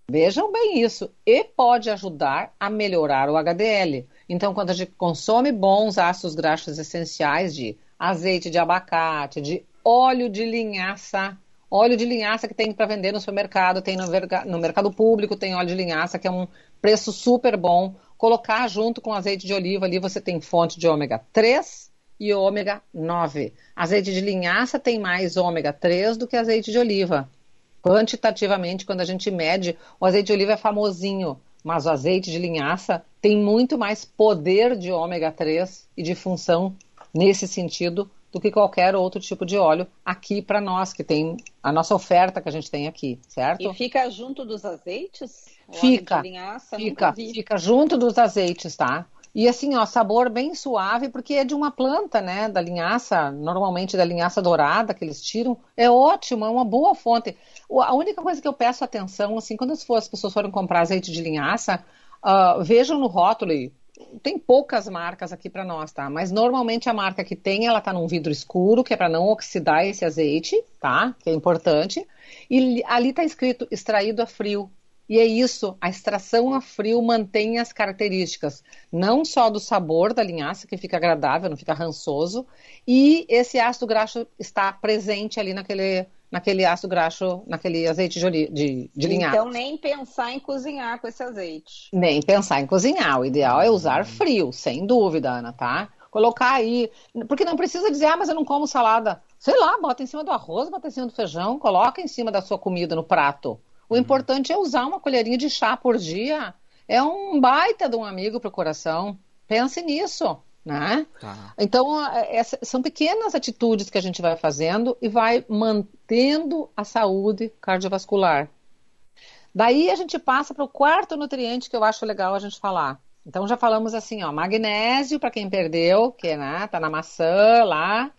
Vejam bem isso. E pode ajudar a melhorar o HDL. Então, quando a gente consome bons ácidos graxos essenciais de azeite de abacate, de óleo de linhaça, óleo de linhaça que tem para vender no supermercado, tem no, no, mercado público, tem óleo de linhaça que é um preço super bom. Colocar junto com azeite de oliva ali, você tem fonte de ômega 3 e ômega 9. Azeite de linhaça tem mais ômega 3 do que azeite de oliva. Quantitativamente, quando a gente mede, o azeite de oliva é famosinho, mas o azeite de linhaça tem muito mais poder de ômega 3 e de função nesse sentido do que qualquer outro tipo de óleo aqui para nós, que tem a nossa oferta que a gente tem aqui, certo? E fica junto dos azeites? fica, linhaça, fica, fica junto dos azeites, tá? E assim, ó, sabor bem suave, porque é de uma planta, né? Da linhaça, normalmente da linhaça dourada que eles tiram. É ótimo, é uma boa fonte. A única coisa que eu peço atenção, assim, quando as pessoas forem comprar azeite de linhaça, uh, vejam no rótulo. Tem poucas marcas aqui para nós, tá? Mas normalmente a marca que tem, ela tá num vidro escuro, que é para não oxidar esse azeite, tá? Que é importante. E ali tá escrito extraído a frio. E é isso, a extração a frio mantém as características, não só do sabor da linhaça, que fica agradável, não fica rançoso, e esse ácido graxo está presente ali naquele, naquele ácido graxo, naquele azeite de, de, de linhaça. Então, nem pensar em cozinhar com esse azeite. Nem pensar em cozinhar. O ideal é usar frio, sem dúvida, Ana, tá? Colocar aí. Porque não precisa dizer, ah, mas eu não como salada. Sei lá, bota em cima do arroz, bota em cima do feijão, coloca em cima da sua comida no prato. O importante é usar uma colherinha de chá por dia. É um baita de um amigo para o coração. Pense nisso. Né? Tá. Então, é, é, são pequenas atitudes que a gente vai fazendo e vai mantendo a saúde cardiovascular. Daí a gente passa para o quarto nutriente que eu acho legal a gente falar. Então já falamos assim, ó, magnésio para quem perdeu, que né, tá na maçã lá,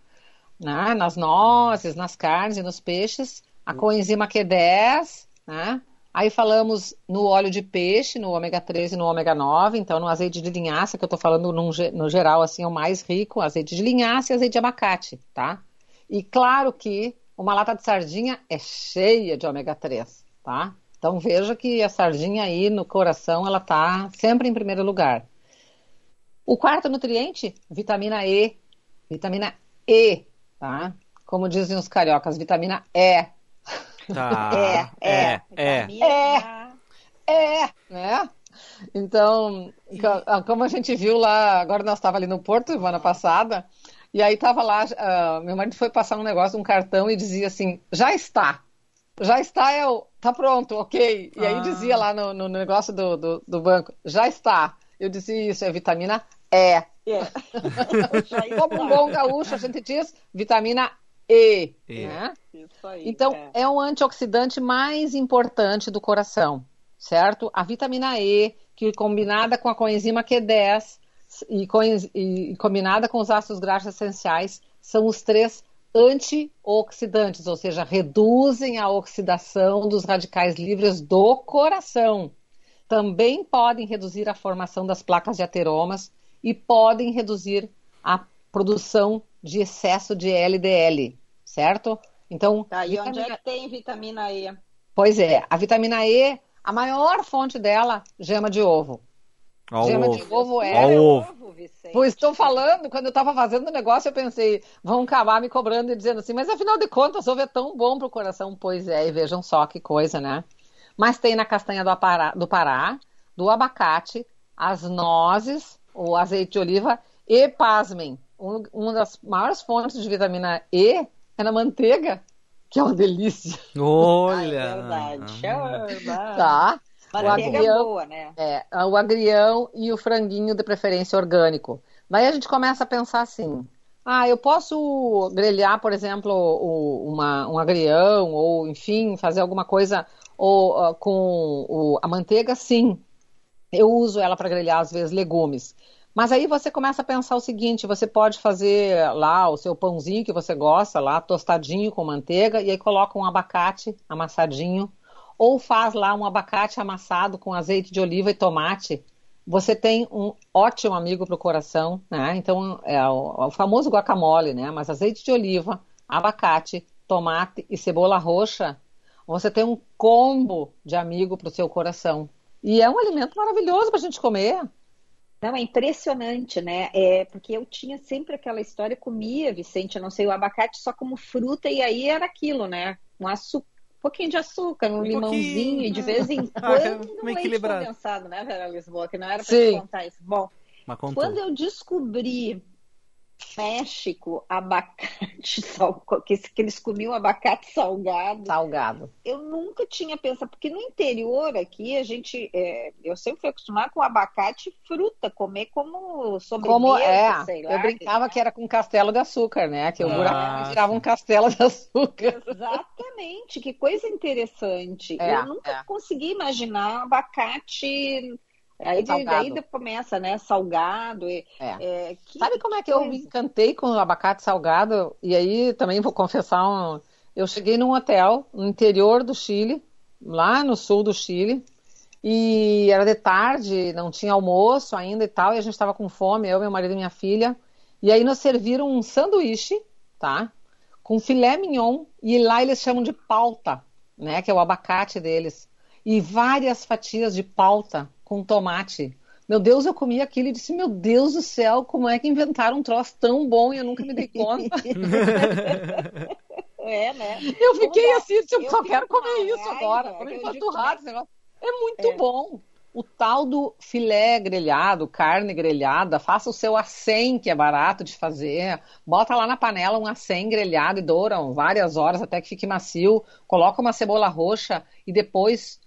né, nas nozes, nas carnes e nos peixes, a coenzima Q10, né? Aí falamos no óleo de peixe, no ômega 3 e no ômega 9, então no azeite de linhaça, que eu estou falando num, no geral, assim, é o mais rico, azeite de linhaça e azeite de abacate, tá? E claro que uma lata de sardinha é cheia de ômega 3, tá? Então veja que a sardinha aí no coração, ela tá sempre em primeiro lugar. O quarto nutriente, vitamina E. Vitamina E, tá? Como dizem os cariocas, vitamina E. Tá. É, é, é. É, é, é, né? Então, como a gente viu lá, agora nós estávamos ali no Porto semana passada, e aí tava lá, uh, meu marido foi passar um negócio, um cartão, e dizia assim, já está. Já está, é o, tá pronto, ok. E aí ah. dizia lá no, no negócio do, do, do, banco, já está. Eu dizia isso, é vitamina E. Yeah. [LAUGHS] Como um bom gaúcho, a gente diz vitamina e. e. Né? Aí, então, é. é o antioxidante mais importante do coração, certo? A vitamina E, que combinada com a coenzima Q10 e, e combinada com os ácidos graxos essenciais, são os três antioxidantes, ou seja, reduzem a oxidação dos radicais livres do coração. Também podem reduzir a formação das placas de ateromas e podem reduzir a produção de excesso de LDL, certo? Então. Tá, e onde é que tem vitamina E? Pois é, a vitamina E, a maior fonte dela, gema de ovo. Ó, Gema ovo. de ovo é. Ó, ovo. Pois estou falando, quando eu estava fazendo o negócio, eu pensei, vão acabar me cobrando e dizendo assim, mas afinal de contas, ovo é tão bom pro coração. Pois é, e vejam só que coisa, né? Mas tem na castanha do Pará, do, Pará, do abacate, as nozes, o azeite de oliva e, pasmem, um, uma das maiores fontes de vitamina E é na manteiga, que é uma delícia. Olha. É verdade, é verdade. Tá? Manteiga agrião- boa, né? É, o agrião e o franguinho de preferência orgânico. Daí a gente começa a pensar assim: ah, eu posso grelhar, por exemplo, o- uma, um agrião, ou enfim, fazer alguma coisa ou, ah, com o- a manteiga? Sim. Eu uso ela para grelhar, às vezes, legumes. Mas aí você começa a pensar o seguinte: você pode fazer lá o seu pãozinho que você gosta, lá tostadinho com manteiga, e aí coloca um abacate amassadinho, ou faz lá um abacate amassado com azeite de oliva e tomate. Você tem um ótimo amigo para o coração, né? Então é o, o famoso guacamole, né? Mas azeite de oliva, abacate, tomate e cebola roxa, você tem um combo de amigo para o seu coração. E é um alimento maravilhoso para a gente comer. Não, é impressionante, né? É, porque eu tinha sempre aquela história, comia, Vicente, eu não sei, o abacate só como fruta, e aí era aquilo, né? Um açúcar, um pouquinho de açúcar, um, limãozinho, e de vez em [LAUGHS] quando um Meio leite equilibrado. condensado, né, Vera Lisboa? Que não era para Sim. te contar isso. Bom, quando eu descobri México, abacate, [LAUGHS] sal, que, que eles comiam abacate salgado. Salgado. Eu nunca tinha pensado, porque no interior aqui a gente, é, eu sempre fui acostumada com abacate e fruta, comer como sobremesa, Como é, sei lá. eu brincava que era com castelo de açúcar, né? Que o Ah, buraco virava um castelo de açúcar. Exatamente, que coisa interessante. É, eu nunca é. consegui imaginar abacate. Aí de, de- começa, né? Salgado. E, É. é, que- Sabe como é que eu me encantei com o abacate salgado? E aí também vou confessar, um... eu cheguei num hotel no interior do Chile, lá no sul do Chile, e era de tarde, não tinha almoço ainda e tal, e a gente estava com fome, eu, meu marido e minha filha, e aí nos serviram um sanduíche, tá? Com filé mignon, e lá eles chamam de pauta, né? Que é o abacate deles. E várias fatias de pauta com tomate. Meu Deus, eu comi aquilo e disse, meu Deus do céu, como é que inventaram um troço tão bom e eu nunca me dei conta. [LAUGHS] É, né? Eu fiquei Como dá- assim, tipo, eu só quero com comer isso raiva, agora. eu digo, empanturrado esse negócio. É muito É. bom. O tal do filé grelhado, carne grelhada, faça o seu acém, que é barato de fazer. Bota lá na panela um acém grelhado e douram várias horas até que fique macio. Coloca uma cebola roxa e depois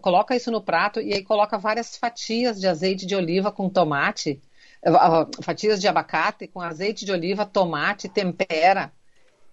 coloca isso no prato e aí coloca várias fatias de azeite de oliva com tomate, eh, fatias de abacate com azeite de oliva, tomate, tempera.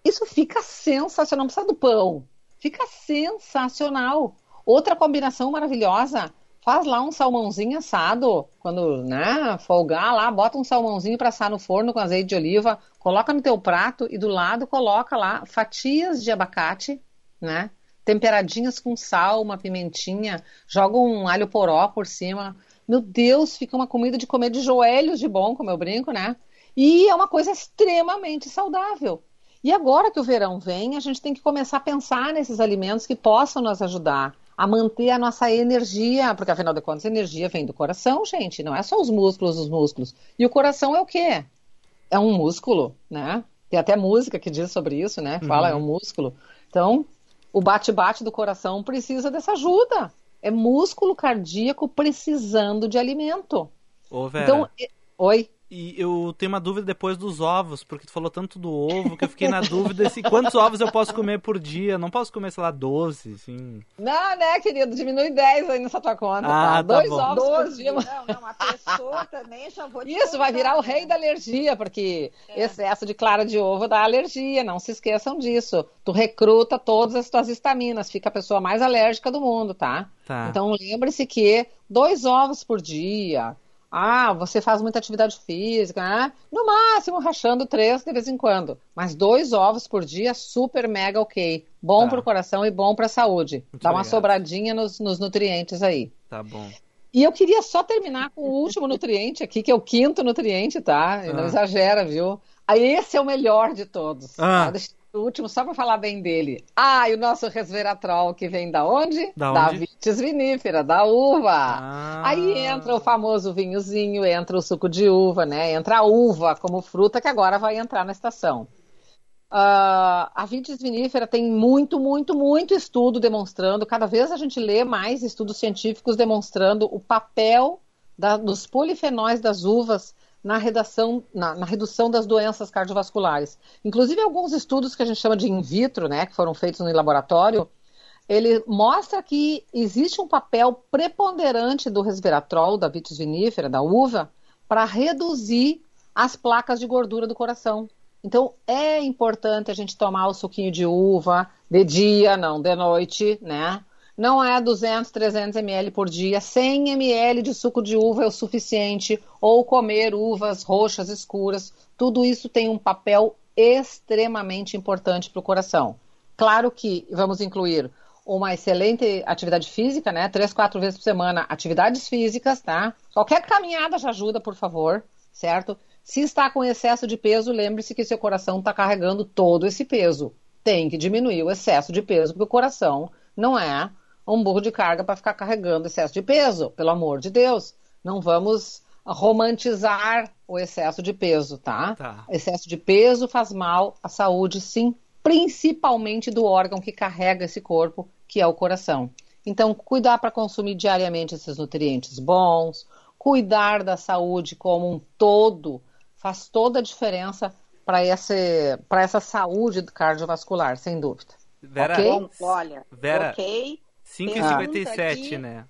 Isso fica sensacional, não precisa do pão. Fica sensacional. Outra combinação maravilhosa. Faz lá um salmãozinho assado, quando, né, folgar lá, bota um salmãozinho para assar no forno com azeite de oliva, coloca no teu prato e do lado coloca lá fatias de abacate, né, temperadinhas com sal, uma pimentinha, joga um alho poró por cima. Meu Deus, fica uma comida de comer de joelhos de bom, como eu brinco, né? E é uma coisa extremamente saudável. E agora que o verão vem, a gente tem que começar a pensar nesses alimentos que possam nos ajudar a manter a nossa energia, porque afinal de contas, a energia vem do coração, gente, não é só os músculos, os músculos. E o coração é o quê? É um músculo, né? Tem até música que diz sobre isso, né? Fala, Uhum. é um músculo. Então, o bate-bate do coração precisa dessa ajuda. É músculo cardíaco precisando de alimento. Ô, Vera. Então, e- oi. E eu tenho uma dúvida depois dos ovos, porque tu falou tanto do ovo que eu fiquei na [LAUGHS] dúvida se quantos ovos eu posso comer por dia. Não posso comer, sei lá, 12, assim. Não, né, querido? Diminui 10 aí nessa tua conta. Ah, tá? tá Dois bom. ovos por Doze, dia. não, não, a pessoa também já vou Isso, vai contar, virar o né? rei da alergia, porque excesso de clara de ovo dá alergia, não se esqueçam disso. Tu recruta todas as tuas estaminas, fica a pessoa mais alérgica do mundo, tá? Tá. Então lembre-se que dois ovos por dia. Ah, você faz muita atividade física, né? No máximo rachando três de vez em quando. Mas dois ovos por dia, super mega ok. Bom Tá. pro coração e bom pra saúde. Muito Dá uma obrigado. sobradinha nos, nos nutrientes aí. Tá bom. E eu queria só terminar com o último [LAUGHS] nutriente aqui, que é o quinto nutriente, tá? E Não Ah. exagera, viu? Aí esse é o melhor de todos. Ah. tá? Deixa, por último, só para falar bem dele. Ah, e o nosso resveratrol, que vem da onde? Da, da onde? vitis vinífera, da uva. Ah. Aí entra o famoso vinhozinho, entra o suco de uva, né? Entra a uva como fruta, que agora vai entrar na estação. Uh, a vitis vinífera tem muito, muito, muito estudo demonstrando, cada vez a gente lê mais estudos científicos demonstrando o papel da, dos polifenóis das uvas na, redação, na, na, redução das doenças cardiovasculares. Inclusive, alguns estudos que a gente chama de in vitro, né, que foram feitos no laboratório, ele mostra que existe um papel preponderante do resveratrol, da vitis vinífera, da uva, para reduzir as placas de gordura do coração. Então, é importante a gente tomar o suquinho de uva de dia, não de noite, né? Não é 200, 300 ml por dia, 100 ml de suco de uva é o suficiente, ou comer uvas roxas escuras. Tudo isso tem um papel extremamente importante para o coração. Claro que vamos incluir uma excelente atividade física, né? Três, quatro vezes por semana, atividades físicas, tá? Qualquer caminhada já ajuda, por favor, certo? Se está com excesso de peso, lembre-se que seu coração está carregando todo esse peso. Tem que diminuir o excesso de peso, porque o coração não é um burro de carga para ficar carregando excesso de peso, pelo amor de Deus. Não vamos romantizar o excesso de peso, tá? tá? Excesso de peso faz mal à saúde, sim, principalmente do órgão que carrega esse corpo, que é o coração. Então, cuidar para consumir diariamente esses nutrientes bons, cuidar da saúde como um todo, faz toda a diferença para essa saúde cardiovascular, sem dúvida. Vera, okay? Bom, olha, Vera, ok. 5h57, né?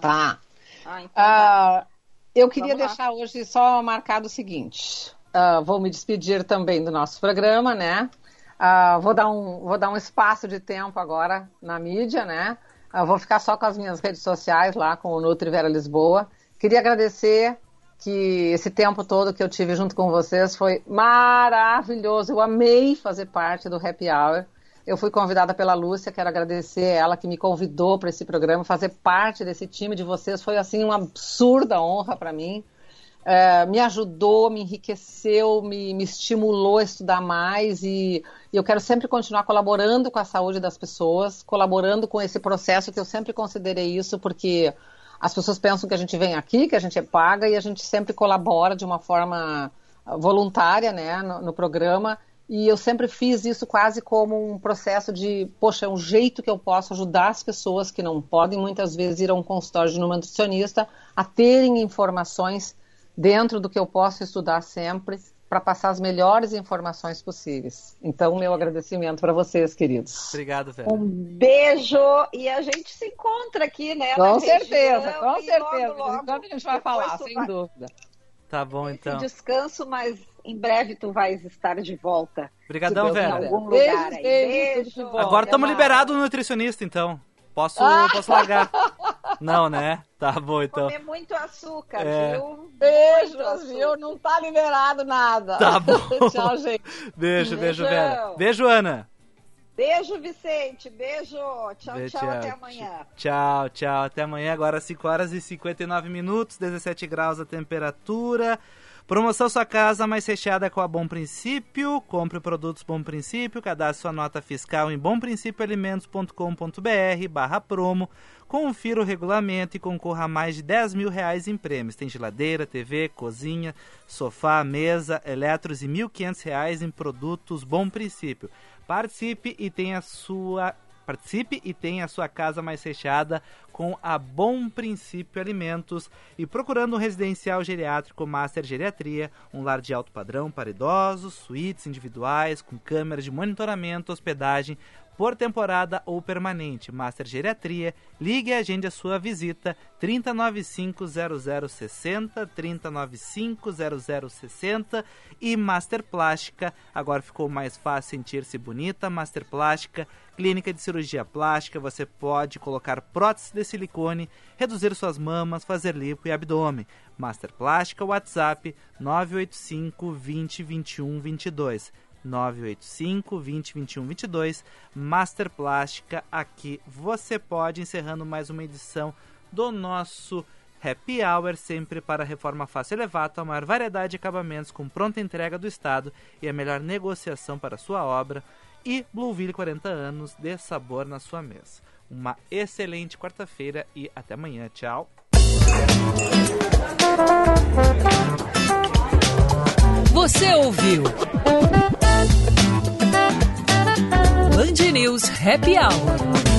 Tá. Ah, então Ah, eu queria deixar hoje só marcado o seguinte. ah, vou me despedir também do nosso programa, né? Ah, vou, dar um, vou dar um espaço de tempo agora na mídia, né? Ah, vou ficar só com as minhas redes sociais lá, com o Nutri Vera Lisboa. Queria agradecer que esse tempo todo que eu tive junto com vocês foi maravilhoso. Eu amei fazer parte do Happy Hour. Eu fui convidada pela Lúcia, quero agradecer ela que me convidou para esse programa, fazer parte desse time de vocês foi assim uma absurda honra para mim. É, me ajudou, me enriqueceu, me, me estimulou a estudar mais e, e eu quero sempre continuar colaborando com a saúde das pessoas, colaborando com esse processo que eu sempre considerei isso, porque as pessoas pensam que a gente vem aqui, que a gente é paga e a gente sempre colabora de uma forma voluntária né, no, no programa. E eu sempre fiz isso quase como um processo de, poxa, é um jeito que eu posso ajudar as pessoas que não podem muitas vezes ir a um consultório de uma nutricionista a terem informações dentro do que eu posso estudar sempre para passar as melhores informações possíveis. Então, meu agradecimento para vocês, queridos. Obrigado, Vera. Um beijo e a gente se encontra aqui, né? na Com certeza, região, com certeza. logo, logo, Enquanto a gente vai falar, sem vai- dúvida. Tá bom, Esse então. descanso, mas em breve tu vais estar de volta. Obrigadão, Vera. De Beijo. bom. Agora estamos liberados no nutricionista, então. Posso, Ah! posso [LAUGHS] largar. Não, né? Tá bom, então. Comer muito açúcar, É. viu? Beijos, Muito viu? Não tá liberado nada. Tá [LAUGHS] bom. Tchau, gente. Beijo, beijo, Beijão. Vera. Beijo, Ana. Beijo, Vicente. Beijo. Tchau, Beijo, tchau. Até amanhã. Tchau, tchau. Até amanhã, agora 5 horas e 59 minutos, 17 graus a temperatura. Promoção Sua Casa mais recheada com a Bom Princípio. Compre produtos Bom Princípio, cadastre sua nota fiscal em bomprincipioalimentos.com.br barra promo. Confira o regulamento e concorra a mais de 10 mil reais em prêmios. Tem geladeira, TV, cozinha, sofá, mesa, eletros e 1.500 reais em produtos Bom Princípio. Participe e tenha sua Participe e tenha a sua casa mais recheada com a Bom Princípio Alimentos. E procurando um residencial geriátrico Master Geriatria, um lar de alto padrão para idosos, suítes individuais com câmeras de monitoramento, hospedagem por temporada ou permanente. Master Geriatria, ligue e agende a sua visita 3095-0060, 3095-0060 e Master Plástica, agora ficou mais fácil sentir-se bonita, Master Plástica, clínica de cirurgia plástica, você pode colocar prótese de silicone, reduzir suas mamas, fazer lipo e abdômen. Master Plástica, WhatsApp 985 20 21 22. 985 20 21 22 Master Plástica aqui você pode encerrando mais uma edição do nosso Happy Hour, sempre para reforma fácil elevada, a maior variedade de acabamentos com pronta entrega do Estado e a melhor negociação para sua obra. E Blueville 40 anos, dê sabor na sua mesa. Uma excelente quarta-feira e até amanhã. Tchau. Você ouviu? Band News Happy Hour.